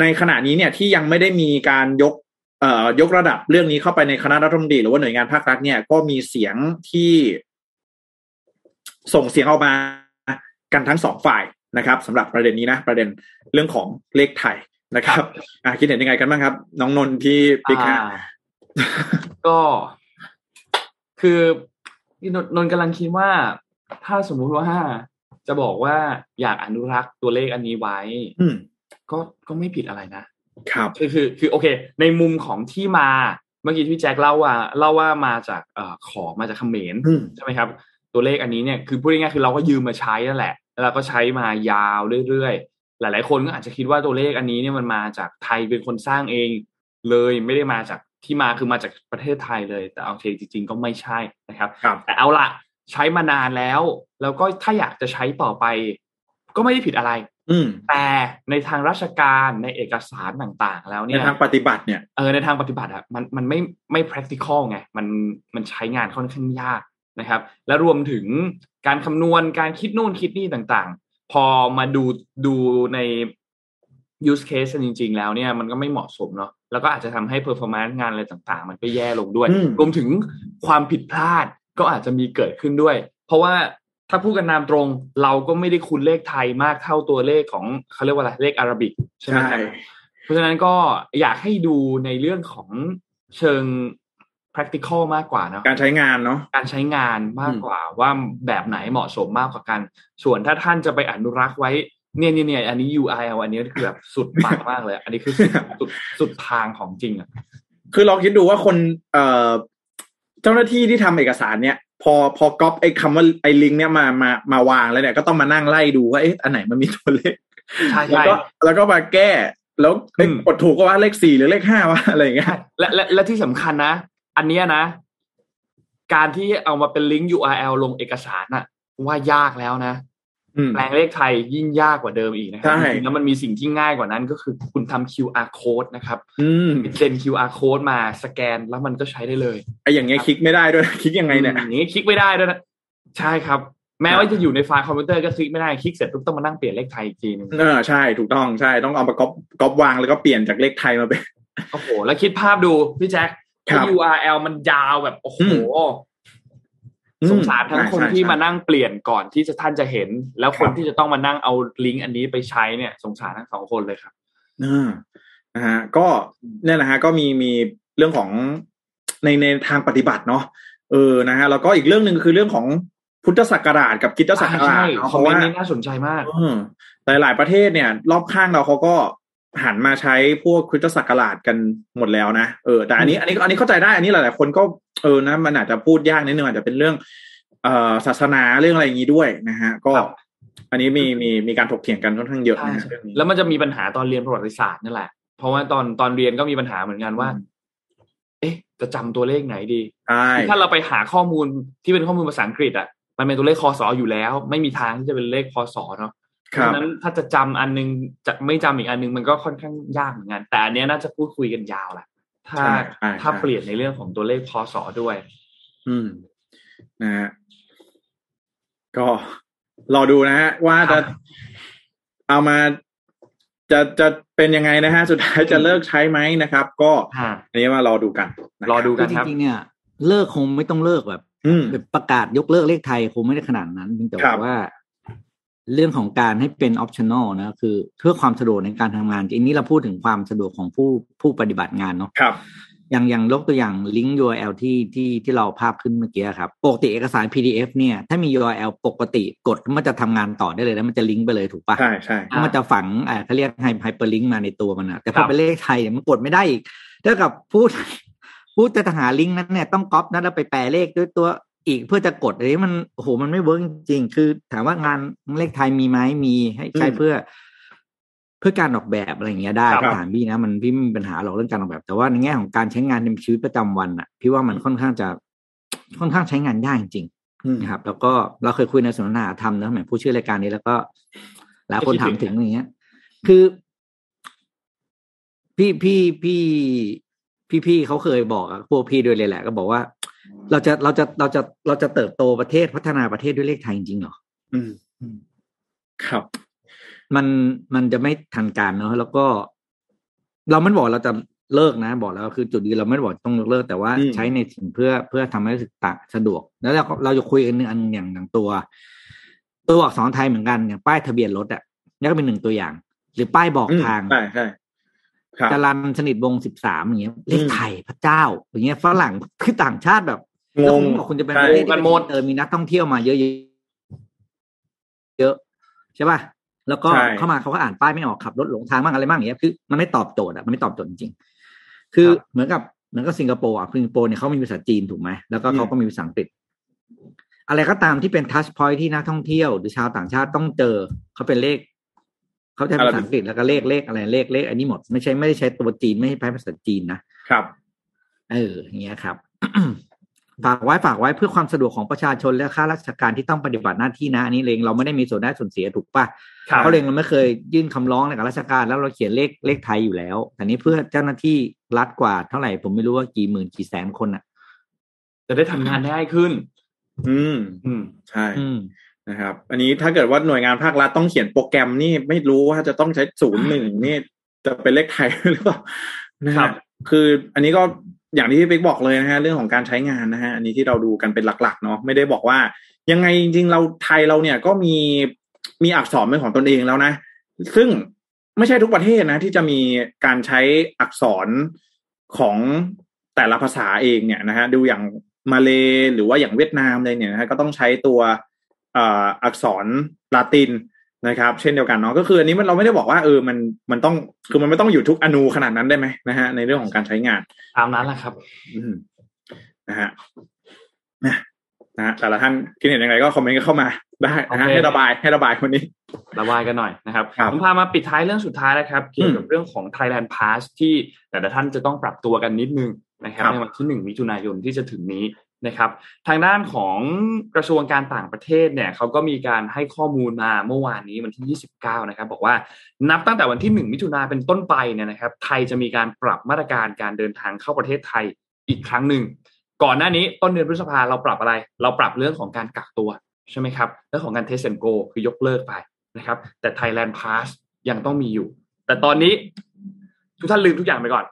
[SPEAKER 4] ในขณะนี้เนี่ยที่ยังไม่ได้มีการยกเอ่อยกระดับเรื่องนี้เข้าไปในคณะรัฐมนตรีหรือว่าหน่วยงานภาครัฐเนี่ยก็มีเสียงที่ส่งเสียงออกมากันทั้งสองฝ่ายนะครับสำหรับประเด็นนี้นะ ประเด็นเรื่องของเลขไทยนะครับอ่าคิดเห็นยังไงกันบ้างครับ น้องนนที่ปิ๊กฮะ
[SPEAKER 2] ก็ คือพี่นนกำลังคิดว่า ถ้าสมมุติว่าจะบอกว่าอยากอนุรักษ์ตัวเลขอันนี้ไว้ก็ก็ไม่ผิดอะไรนะ
[SPEAKER 4] ครับ
[SPEAKER 2] คือคือคือโอเค ในมุมของที่มาเมื่อกี้พี่แจ็คเล่าว่าเล่าว่ามาจากเอ่อขอมาจากเขมรใช่ไหมครับ ตัวเลขอันนี้เนี่ยคือพูดง่ายๆคือเราก็ยืมมาใช้นั่นแหละ แล้วเราก็ใช้มายาวเรื่อยๆ หลายๆ คนก็อาจจะคิดว่าตัวเลขอันนี้เนี่ยมันมาจากไทยเป็นคนสร้างเอง เลยไม่ได้มาจากที่มาคือมาจากประเทศไทยเลย แต่เอาจริง ๆ ก็ไม่ใช่นะครับ แต่เอาละ ใช้มานานแล้ว แล้วก็ถ้าอยากจะใช้ต่อไป ก็ไม่ได้ผิดอะไรแต่ในทางราชการในเอกสารต่างๆ แล้วเนี่ย
[SPEAKER 4] ในทางปฏิบัติเนี่ย
[SPEAKER 2] เออในทางปฏิบัติอะมันมันไม่ไม่ practical ไงมันมันใช้งานค่อนข้างยากนะครับ และรวมถึงการคำนวณการคิดนู่นคิดนี่ต่างๆ พอมาดูดูใน use case จริง ๆ แล้วเนี่ยมันก็ไม่เหมาะสมเนาะแล้วก็อาจจะทำให้ performance งานอะไรต่าง ๆ มันก็แย่ลงด้วย รวมถึงความผิดพลาด ก็อาจจะมีเกิดขึ้นด้วย เพราะว่าถ้าพูดกันนามตรง เราก็ไม่ได้คุ้นเลขไทยมากเท่าตัวเลขของเขาเรียกว่าอะไรเลขอาราบิกใช่ไหมครับเพราะฉะนั้นก็อยากให้ดูในเรื่องของเชิง practical มากกว่าเนาะ
[SPEAKER 4] การใช้งานเนาะ
[SPEAKER 2] การใช้งานมากกว่าว่าแบบไหนเหมาะสมมากกว่ากัน ส่วนถ้าท่านจะไปอนุรักษ์ไว้เนี่ยเนี่ยเนี่ยอันนี้ URL อันนี้คือแบบสุดปากมากเลย อันนี้คือสุดสุดทางของจริงอะ
[SPEAKER 4] คือลองคิดดูว่าคนเอ่อ เจ้าหน้าที่ที่ทำเอกสารเนี่ยพอพอก๊อปไอ้คำว่าไอ้ลิงก์เนี้ยมามามาวางแล้วเนี่ยก็ต้องมานั่งไล่ดูว่าเอ๊ะอันไหนมันมีตัวเลขแล้วก็แล้วก็มาแก้ แล้วกดถูกก็ว่าเลขสี่หรือเลขห้าวะอะไรอย่างเงี้ย
[SPEAKER 2] และและและที่สำคัญนะ อันเนี้ยนะ การที่เอามาเป็นลิงก์ URL ลงเอกสารน่ะ ว่ายากแล้วนะ แปลงเลขไทยยิ่งยากกว่าเดิมอีกนะครับจริงแล้วมันมีสิ่งที่ง่ายกว่านั้นก็คือคุณทำ QR code นะครับเซ็น QR code มาสแกนแล้วมันก็ใช้ได้เลย
[SPEAKER 4] ไอ้อย่างเงี้ยคลิกไม่ได้ด้วยคลิกยังไงเนี่ย
[SPEAKER 2] อย่างเงี้ยคลิกไม่ได้ด้วยนะใช่ครับ แม้ว่าจะอยู่ในไฟล์คอมพิวเตอร์ก็คลิกไม่ได้คลิกเสร็จปุ๊บต้องมานั่งเปลี่ยนเลขไทยอีกทีนึง
[SPEAKER 4] เออใช่ถูกต้องใช่ต้องเอามาก๊อปก๊อปวางแล้วก็เปลี่ยนจากเลขไทยมาเป็น
[SPEAKER 2] โอ้โหแล้วคิดภาพดูพี่แจ็ค URL มันยาวแบบโอ้โห สงสารทั้งคนที่มานั่งเปลี่ยนก่อนที่จะท่านจะเห็น แล้วคนที่จะต้องมานั่งเอาลิงก์อันนี้ไปใช้เนี่ย สงสารทั้งสองคนเลยครับ
[SPEAKER 4] นะฮะก็เนี่ยนะฮะก็มีมีเรื่องของในในทางปฏิบัติเนาะเออนะฮะแล้วก็อีกเรื่องหนึ่งคือเรื่องของพุทธศักราชกับกิตศักราช
[SPEAKER 2] เพราะว่านี่น่าสนใจมาก
[SPEAKER 4] หลายหลายประเทศเนี่ย รอบข้างเราเขาก็ หันมาใช้พวกคริสตศักราชกันหมดแล้วนะเออแต่อันนี้อันนี้อันนี้เข้าใจได้อันนี้หลายๆคนก็เออนะมันอาจจะพูดยากนิดนึงอาจจะเป็นเรื่องเอ่อศาสนาเรื่องอะไรอย่างนี้ด้วยนะฮะ ก็ อันนี้มีมีมีการถกเถียงกันค่อนข้างเยอะ
[SPEAKER 2] ใช่
[SPEAKER 4] นะ
[SPEAKER 2] ใช่
[SPEAKER 4] เรื่องนี้
[SPEAKER 2] แล้วมันจะมีปัญหาตอนเรียนประวัติศาสตร์นั่นแหละเพราะว่าตอนตอนเรียนก็มีปัญหาเหมือนกันว่า เอ๊ะ จะจำตัวเลขไหนดี
[SPEAKER 4] ใช่
[SPEAKER 2] ถ้าเราไปหาข้อมูลที่เป็นข้อมูลภาษาอังกฤษอะมันเป็นตัวเลขคอสออยู่แล้ว ไม่มีทางที่จะเป็นเลขพศเนาะ เพ
[SPEAKER 4] ครั
[SPEAKER 2] ราะ
[SPEAKER 4] บ
[SPEAKER 2] ฉะนั้นถ้าจะจำอันนึงจะไม่จำอีกอันนึงมันก็ค่อนข้างยากเหมือนกัน แต่อันเนี้ยน่าจะพูดคุยกันยาวแหละถ้า
[SPEAKER 4] ใช่ใช่
[SPEAKER 2] ถ้า
[SPEAKER 4] ใช่
[SPEAKER 2] เปลี่ยนในเรื่องของตัวเลขพศด้วย
[SPEAKER 4] อืมนะฮะก็รอดูนะฮะว่าจะเอามาจะจะเป็นยังไงนะฮะ สุดท้ายจะเลิกใช้ไหมนะครับ ก็
[SPEAKER 2] ฮะ
[SPEAKER 4] อันนี้มารอดูกันนะครับ
[SPEAKER 2] รอดู
[SPEAKER 3] คือจริงๆเนี่ย เลิกคงไม่ต้องเลิกแบบ
[SPEAKER 4] อืม
[SPEAKER 3] แบบประกาศยกเลิกเลขไทยคงไม่ได้ขนาดนั้นเพียงแต่
[SPEAKER 4] ครับ
[SPEAKER 3] ว่า เรื่องของการให้เป็น optional นะคือเพื่อความสะดวกในการทำงานอันนี้เราพูดถึงความสะดวกของผู้ผู้ปฏิบัติงานเนาะ
[SPEAKER 4] ครับ
[SPEAKER 3] อย่างอย่างยกตัวอย่างลิงก์ URL ที่ที่ที่เราภาพขึ้นเมื่อกี้ครับ ปกติเอกสาร PDF เนี่ยถ้ามี URL ปกติกดมันจะทำงานต่อได้เลยแล้วมันจะลิงก์ไปเลยถูกปะ
[SPEAKER 4] ใช่ใช่
[SPEAKER 3] แล้วมันจะฝังอ่าเขาเรียกไฮ hyperlink มาในตัวมันนะแต่พ
[SPEAKER 2] ครั
[SPEAKER 3] อบเป็นเลขไทยเนี่ยมันกดไม่ได้อีกเท่ากับพูดพูดจะหาลิงก์นั้นเนี่ยต้องก๊อปนั้นแล้วไปแปลเลขด้วยตัว อีกเพื่อจะกดอันนี้มันโอ้โหมันไม่เวิร์กจริงๆคือ ถามว่างานเลขไทยมีไหมมีให้ใช้เพื่อ เพื่อการออกแบบอะไรอย่างเงี้ยได้
[SPEAKER 2] ครับ
[SPEAKER 3] ถามพี่นะมันพี่ไม่มีปัญหาหรอกเรื่องการออกแบบ แต่ว่าในแง่ของการใช้งานในชีวิตประจำวันอะ พี่ว่ามันค่อนข้างจะค่อนข้างใช้งานยากจริง
[SPEAKER 4] อืม
[SPEAKER 3] ๆนะครับ แล้วก็เราเคยคุยในสนทนาธรรมนะเหมือนผู้ชื่อรายการนี้แล้วก็หลายคนถามถึงอย่างเงี้ย คือ พี่พี่พี่พี่พี่เขาเคยบอกอะพวกพี่ด้วยเลยแหละ ก็บอกว่า เราจะเราจะเราจะเราจะเติบโตประเทศพัฒนาประเทศด้วยเลขไทยจริงๆเหรอ
[SPEAKER 4] อืมครับ
[SPEAKER 3] มันมันจะไม่ทันการเนาะแล้วก็ เราไม่บอกเราจะเลิกนะ บอกแล้วคือจุดยืนเราไม่ได้บอกต้องเลิกแต่ว่า
[SPEAKER 4] อืม
[SPEAKER 3] ใช้ในสิ่งเพื่อเพื่อทำให้รู้สึกตะสะดวก แล้วเราเราจะคุยกันหนึ่งอันอย่างอย่างตัว ตัวอักษรไทยเหมือนกันอย่างป้ายทะเบียนรถอะนี่ก็เป็นหนึ่งตัวอย่าง หรือป้ายบอก
[SPEAKER 4] อืม
[SPEAKER 3] ทาง
[SPEAKER 4] ใช่ใช่ครับ
[SPEAKER 3] จรันสนิทวงสิบสามอย่างเงี้ยเลขไทยพระเจ้า อย่างเงี้ยฝรั่งคือต่างชาติแบบ
[SPEAKER 4] ง
[SPEAKER 3] แล้ว
[SPEAKER 4] ง
[SPEAKER 3] คุณบอกคุณจะเป็น
[SPEAKER 4] ใช่
[SPEAKER 3] ประเทศที่
[SPEAKER 2] กันหมด
[SPEAKER 3] เออมีนักท่องเที่ยวมาเยอะๆเยอะใช่ป่ะแล้วก็
[SPEAKER 4] ใช่
[SPEAKER 3] เข้ามาเขาก็อ่านป้ายไม่ออกขับรถหลงทางบ้างอะไรบ้างอย่างเงี้ยคือมันไม่ตอบโจทย์อะมันไม่ตอบโจทย์จริงๆคือ
[SPEAKER 2] ครับ
[SPEAKER 3] เหมือนกับเหมือนกับสิงคโปร์อะสิงคโปร์เนี่ยเขามีภาษาจีนถูกไหมแล้วก็เขาก็มีภาษาอังกฤษอะไรก็ตามที่เป็นทัชพอยที่นักท่องเที่ยวหรือชาวต่างชาติต้องเจอเขาเป็นเลข เขาใช้ภาษาอังกฤษแล้วก็เลขเลขอะไรเลขเลขอันนี้หมดไม่ใช่ไม่ได้ใช้ตัวจีนไม่ใช่ใช้ภาษาจีนนะ
[SPEAKER 4] ครับ
[SPEAKER 3] เอออย่างเงี้ยครับฝากไว้ฝากไว้เพื่อความสะดวกของประชาชนและข้าราชการที่ต้องปฏิบัติหน้าที่นะอันนี้เองเราไม่ได้มีส่วนได้ส่วนเสียถูกปะ
[SPEAKER 2] ครับ
[SPEAKER 3] เขาเองเราไม่เคยยื่นคำร้องในกับราชการแล้วเราเขียนเลขเลขไทยอยู่แล้วแต่นี้เพื่อเจ้าหน้าที่รัฐกว่าเท่าไหร่ผมไม่รู้ว่ากี่หมื่นกี่แสนคนอะ
[SPEAKER 2] จะได้ทำงานได้ง่ายขึ้น
[SPEAKER 4] อืม
[SPEAKER 2] อืม
[SPEAKER 4] ใช่
[SPEAKER 3] อืม
[SPEAKER 4] นะครับ อันนี้ถ้าเกิดว่าหน่วยงานภาครัฐต้องเขียนโปรแกรมนี่ไม่รู้ว่าจะต้องใช้ศูนย์หนึ่งนี่จะเป็นเลขไทยหรือเปล่านะ
[SPEAKER 2] ครั
[SPEAKER 4] ฮะ
[SPEAKER 2] บ
[SPEAKER 4] คืออันนี้ก็อย่างที่พี่ปิ๊กบอกเลยนะฮะเรื่องของการใช้งานนะฮะอันนี้ที่เราดูกันเป็นหลักๆเนาะไม่ได้บอกว่า ยังไงจริงๆเราไทยเราเนี่ยก็มีมีอักษรเป็นของตนเองแล้วนะ ซึ่งไม่ใช่ทุกประเทศนะ ที่จะมีการใช้อักษรของแต่ละภาษาเองเนี่ยนะฮะดูอย่างมาเลหรือว่าอย่างเวียดนามเลยเนี่ยนะฮะก็ต้องใช้ตัวเอ่ออักษรลาตินนะครับ เช่นเดียวกันเนาะก็คืออันนี้มันเราไม่ได้บอกว่าเออมันมันต้องคือมันไม่ต้องอยู่ทุกอนูขนาดนั้นได้ไหมนะฮะในเรื่องของการใช้งาน
[SPEAKER 2] ตามนั้นแหละครับ
[SPEAKER 4] อืมนะฮะนะนะฮะแต่ละท่านคิดเห็นยังไงก็คอมเมนต์กันเข้ามาได้นะฮะ
[SPEAKER 2] โอเค
[SPEAKER 4] ให้ระบายให้ระบายวันนี้
[SPEAKER 2] ระบายกันหน่อยนะครับ
[SPEAKER 4] ครับ
[SPEAKER 2] ผมพามาปิดท้ายเรื่องสุดท้ายนะครับ เกี่ยวกับเรื่องของ Thailand Pass ที่แต่ละท่านจะต้องปรับตัวกันนิดนึงนะครับ
[SPEAKER 4] ครับ
[SPEAKER 2] ในวันที่หนึ่งมิถุนายนที่จะถึงนี้ นะครับ ทางด้านของกระทรวงการต่างประเทศเนี่ยเขาก็มีการให้ข้อมูลมาเมื่อวานนี้วันที่ 29 นะครับ บอกว่านับตั้งแต่วันที่ 1 มิถุนาเป็นต้นไปเนี่ยนะครับ ไทยจะมีการปรับมาตรการการเดินทางเข้าประเทศไทยอีกครั้งหนึ่งก่อนหน้านี้ต้นเดือนพฤษภาเราปรับอะไร เราปรับเรื่องของการกักตัวใช่ไหมครับเรื่องของการ test and go คือยกเลิกไปนะครับ แต่ Thailand Pass ยังต้องมีอยู่ แต่ตอนนี้ทุกท่านลืมทุกอย่างไปก่อน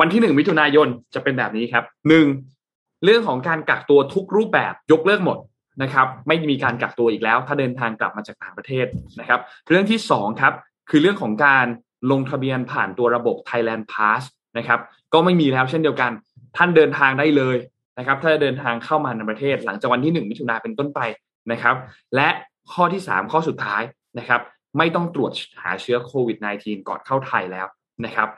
[SPEAKER 2] วันที่หนึ่งมิถุนายนจะเป็นแบบนี้ครับหนึ่ง เรื่องของการกักตัวทุกรูปแบบยกเลิกหมดนะครับ ไม่มีการกักตัวอีกแล้ว ถ้าเดินทางกลับมาจากต่างประเทศนะครับ เรื่องที่สองครับคือเรื่องของการลงทะเบียนผ่านตัวระบบ Thailand Pass นะครับก็ไม่มีแล้วเช่นเดียวกัน ท่านเดินทางได้เลยนะครับ ถ้าเดินทางเข้ามาในประเทศ หลังจากวันที่หนึ่งมิถุนาเป็นต้นไปนะครับ และข้อที่สามข้อสุดท้ายนะครับ ไม่ต้องตรวจหาเชื้อโควิด -19 ก่อนเข้าไทยแล้วนะครับ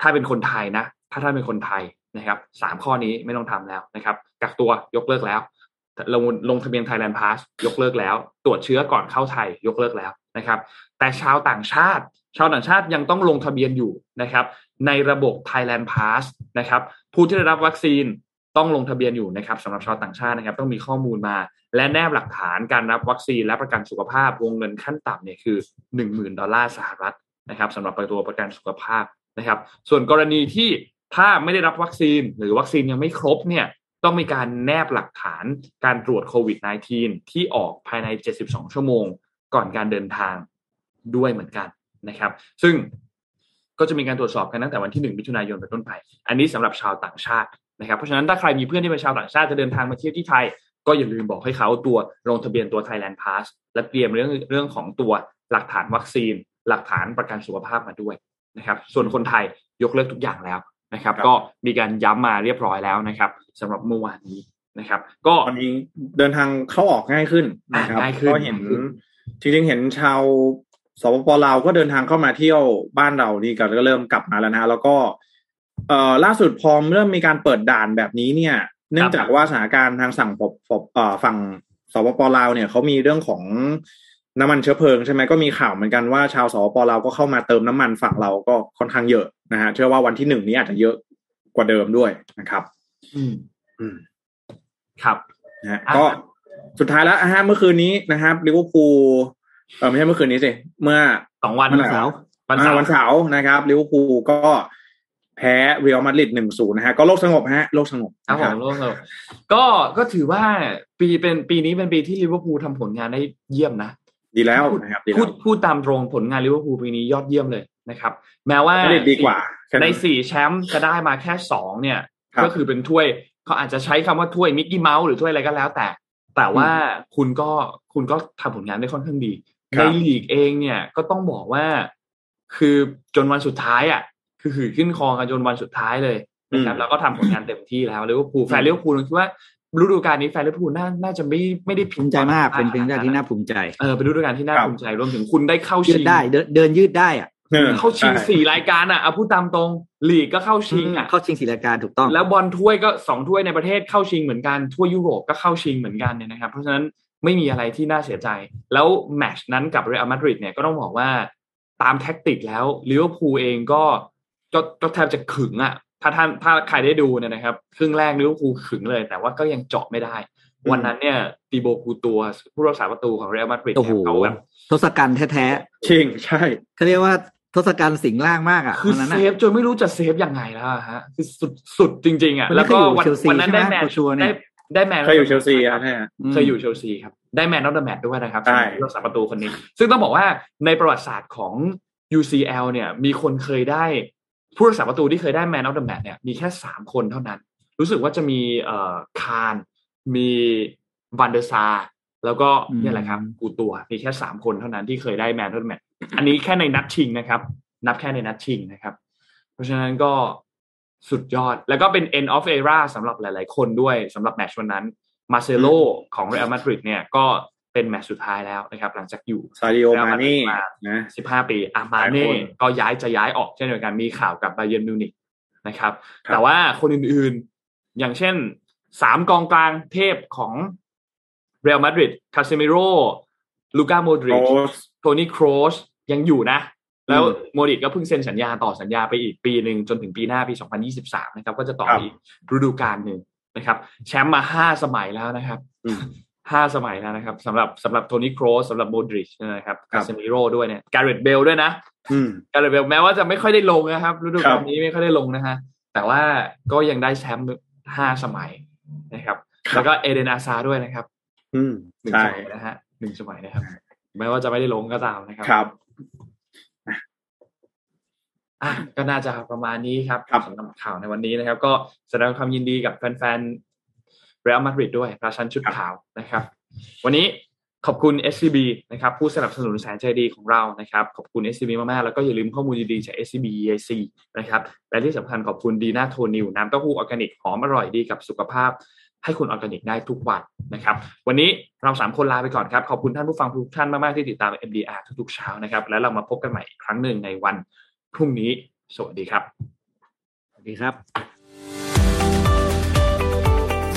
[SPEAKER 2] ถ้าเป็นคนไทยนะ ถ้าท่านเป็นคนไทย นะครับสามข้อนี้ไม่ต้องทำแล้วนะครับกักตัวยกเลิกแล้วลงลงทะเบียน Thailand Pass ยกเลิกแล้ว ตรวจเชื้อก่อนเข้าไทยยกเลิกแล้วนะครับ แต่ชาวต่างชาติ ชาวต่างชาติยังต้องลงทะเบียนอยู่นะครับ ในระบบ Thailand Pass นะครับ ผู้ที่ได้รับวัคซีนต้องลงทะเบียนอยู่นะครับสำหรับชาวต่างชาตินะครับ ต้องมีข้อมูลมา และแนบหลักฐานการรับวัคซีนและประกันสุขภาพวงเงินขั้นต่ำเนี่ยคือหนึ่งหมื่นดอลลาร์สหรัฐนะครับสำหรับตัวประกันสุขภาพนะครับ ส่วนกรณีที่ ถ้าไม่ได้รับวัคซีนหรือวัคซีนยังไม่ครบเนี่ยต้องมีการแนบหลักฐานการตรวจโควิด -19 ที่ออกภายใน 72 ชั่วโมงก่อนการเดินทางด้วยเหมือนกันนะครับ ซึ่งก็จะมีการตรวจสอบกันตั้งแต่วันที่ 1 มิถุนายนเป็นต้นไป อันนี้สำหรับชาวต่างชาตินะครับ เพราะฉะนั้นถ้าใครมีเพื่อนที่เป็นชาวต่างชาติจะเดินทางมาเที่ยวที่ไทย ก็อย่าลืมบอกให้เขาตัวลงทะเบียนตัว Thailand Pass และเตรียมเรื่องเรื่องของตัวหลักฐานวัคซีน หลักฐานประกันสุขภาพมาด้วยนะครับ ส่วนคนไทยยกเลิกทุกอย่างแล้ว นะครับ ก็มีการย้ำมาเรียบร้อยแล้วนะครับสำหรับเมื่อวานนี้นะครับ ก็
[SPEAKER 4] ตอนนี้เดินทางเข้าออกง่ายขึ้นนะครับก็เห็นจริงๆเห็นชาวสปปลาวก็เดินทางเข้ามาเที่ยวบ้านเรานี่ก็เริ่มกลับมาแล้วนะแล้วก็เอ่อล่าสุดพอเริ่มมีการเปิดด่านแบบนี้เนี่ย เนื่องจากว่าสถานการณ์ทางสั่งปบเอ่อฝั่งสปปลาวเนี่ยเขามีเรื่องของ น้ำมันเชื้อเพลิงใช่ไหมก็มีข่าวเหมือนกันว่าชาวสปเราก็เข้ามาเติมน้ำมันฝั่งเราก็ค่อนข้างเยอะนะฮะเชื่อว่าวันที่หนึ่งนี้อาจจะเยอะกว่าเดิมด้วยนะครับ
[SPEAKER 2] อืมอืมครับ
[SPEAKER 4] นะฮะก็สุดท้ายแล้วฮะเมื่อคืนนี้นะครับลิเวอร์พูลเออไม่ใช่เมื่อคืนนี้สิเมื่อ
[SPEAKER 2] สองวัน
[SPEAKER 4] วันเสาร์วันเสาร์วันเสาร์นะครับลิเวอร์พูลก็แพ้เรอัลมาดริดหนึ่งศูนย์นะฮะก็โลกสงบฮะโลกสงบ
[SPEAKER 2] ครับผมโลกสงบก็ก็ถือว่าปีเป็นปีนี้เป็นปีที่ลิเวอร์พูลทำผลงานได้เยี่ยมนะ
[SPEAKER 4] ดีแล้วนะครับ
[SPEAKER 2] พูดพูดตามตรงผลงานลิเวอร์พูลปีนี้ยอดเยี่ยมเลยนะครับ แม้ว่า
[SPEAKER 4] ดีกว่า
[SPEAKER 2] ในสี่แชมป์จะได้มาแค่สองเนี่ย ก็คือเป็นถ้วยเขาอาจจะใช้คำว่าถ้วยมิกกี้เมาส์หรือถ้วยอะไรก็แล้วแต่ แต่ว่าคุณก็คุณก็ทำผลงานได้ค่อนข้างดี ในลีกเองเนี่ยก็ต้องบอกว่าคือจนวันสุดท้ายอะ คือหือขี่คอกันจนวันสุดท้ายเลยนะครับแล้วก็ทำผลงานเต็มที่แล้วลิเวอร์พูลแฟนลิเวอร์พูลคิดว่า ฤดูกาลนี้แฟนลิเวอร์พูลน่าน่าจะไม่ไม่ได้
[SPEAKER 3] ภูมิใจมาก เป็นเป็นฤดูกาลที่น่าภูมิใจ
[SPEAKER 2] เออเป็นฤดูกาลที่น่าภูมิใจรวมถึงคุณได้เข้าชิ
[SPEAKER 3] งได้ เดินยืดได้อะ
[SPEAKER 2] เข้าชิงสี่รายการอะเอาพูดตามตรงลีกก็เข้าชิงอะ
[SPEAKER 3] เข้าชิงสี่รายการถูกต้อง
[SPEAKER 2] แล้วบอลถ้วยก็สองถ้วยในประเทศเข้าชิงเหมือนกันทั่วยุโรปก็เข้าชิงเหมือนกันเนี่ยนะครับ เพราะฉะนั้นไม่มีอะไรที่น่าเสียใจ แล้วแมตช์นั้นกับเรอัลมาดริดเนี่ยก็ต้องบอกว่าตามแท็กติกแล้วลิเวอร์พูลเองก็ก็แทบจะขึงอะ ถ้าท่านถ้าใครได้ดูเนี่ยนะครับ ครึ่งแรกลิเวอร์พูลขึงเลย แต่ว่าก็ยังเจาะไม่ได้ วันนั้นเนี่ยติโบกูร์ตัวส์ผู้รักษาประตูของเรอัลมาดริด
[SPEAKER 3] เขาแบบทศกัณฐ์แท้
[SPEAKER 4] ๆจริงใช่
[SPEAKER 3] เขาเรียกว่าทศกัณฐ์สิงร่างมากอะ
[SPEAKER 2] คือเซฟจนไม่รู้จะเซฟยังไงแล้วฮะคือสุดสุดจริง ๆ อะ แล้วก็วันวันนั้นได้ man ได้ได้ man
[SPEAKER 4] เคยอยู่เชลซีอะ
[SPEAKER 2] เคยอยู่เชลซีครับ ได้ man of the match ด้วยนะครับใช่รักษาประตูคนนี้ ซึ่งต้องบอกว่าในประวัติศาสตร์ของ UCL เนี่ย มีคนเคยได้ ผู้รักษาประตูที่เคยได้ man of the match เนี่ยมีแค่สามคนเท่านั้น รู้สึกว่าจะมีเอ่อคาห์นมีฟานเดอร์ซาร์แล้วก็นี่แหละครับ กูร์ตัวส์มีแค่สามคนเท่านั้นที่เคยได้ man of the match อันนี้แค่ในนัดชิงนะครับ นับแค่ในนัดชิงนะครับ เพราะฉะนั้นก็สุดยอด แล้วก็เป็น end of era สำหรับหลาย ๆ คนด้วยสำหรับแมตช์วันนั้นมาร์เซโลของเรอัลมาดริดเนี่ยก็ เป็นแมตช์สุดท้ายแล้วนะครับ หลังจากอยู่
[SPEAKER 4] ซาดิโอมาเน่
[SPEAKER 2] นะสิบห้าปีอามาเน่ก็ย้ายจะย้ายออกเช่นเดียวกันมีข่าวกับไบเยิร์นมิวนิกนะครับ แต่ว่าคนอื่นๆอย่างเช่นสามกองกลางเทพของเรอัลมาดริดคาเซมิโรลูก้าโมดริชโทนี่โครสยังอยู่นะ แล้วโมดริชก็เพิ่งเซ็นสัญญาต่อสัญญาไปอีกปีหนึ่งจนถึงปีหน้าปี 2023 นะครับ ก็จะต่ออีกฤดูกาลหนึ่งนะครับ แชมป์มาห้าสมัยแล้วนะครับ ห้าสมัยแล้วนะครับสำหรับสำหรับโทนี่โครสสำหรับโมดริชนะครับคาเซมิโร่ด้วยเนี่ยการ์เรตเบลด้วยนะการ์เรตเบลแม้ว่าจะไม่ค่อยได้ลงนะครับฤดูกาลนี้ไม่ค่อยได้ลงนะฮะแต่ว่าก็ยังได้แชมป์ห้าสมัยนะครับ แล้วก็เอเดนาซาด้วยนะครับหนึ่งสมัยนะฮะหนึ่งสมัยนะครับแม้ว่าจะไม่ได้ลงก็ตามนะครับ
[SPEAKER 4] ครับ
[SPEAKER 2] อะก็น่าจะประมาณนี้ครับสำหรับข่าวในวันนี้นะครับ ก็แสดงความยินดีกับแฟนๆ เรอัลมาดริดด้วยราชันชุดขาวนะครับ วันนี้ขอบคุณ SCB นะครับผู้สนับสนุนแสนใจดีของเรานะครับ ขอบคุณ SCB มาก ๆ แล้วก็อย่าลืมข้อมูลดีๆจาก SCB EAC นะครับและที่สำคัญขอบคุณดีน่าโทนิวน้ำเต้าหู้ออร์แกนิกหอมอร่อยดีกับสุขภาพ ให้คุณออร์แกนิกได้ทุกวันนะครับ วันนี้เราสามคนลาไปก่อนครับ ขอบคุณท่านผู้ฟังทุกท่านมาก ๆ ที่ติดตาม MDR ทุก ๆ เช้านะครับ แล้วเรามาพบกันใหม่อีกครั้งหนึ่งในวันพรุ่งนี้ สวัสดีครับ
[SPEAKER 3] สวัสดีครับ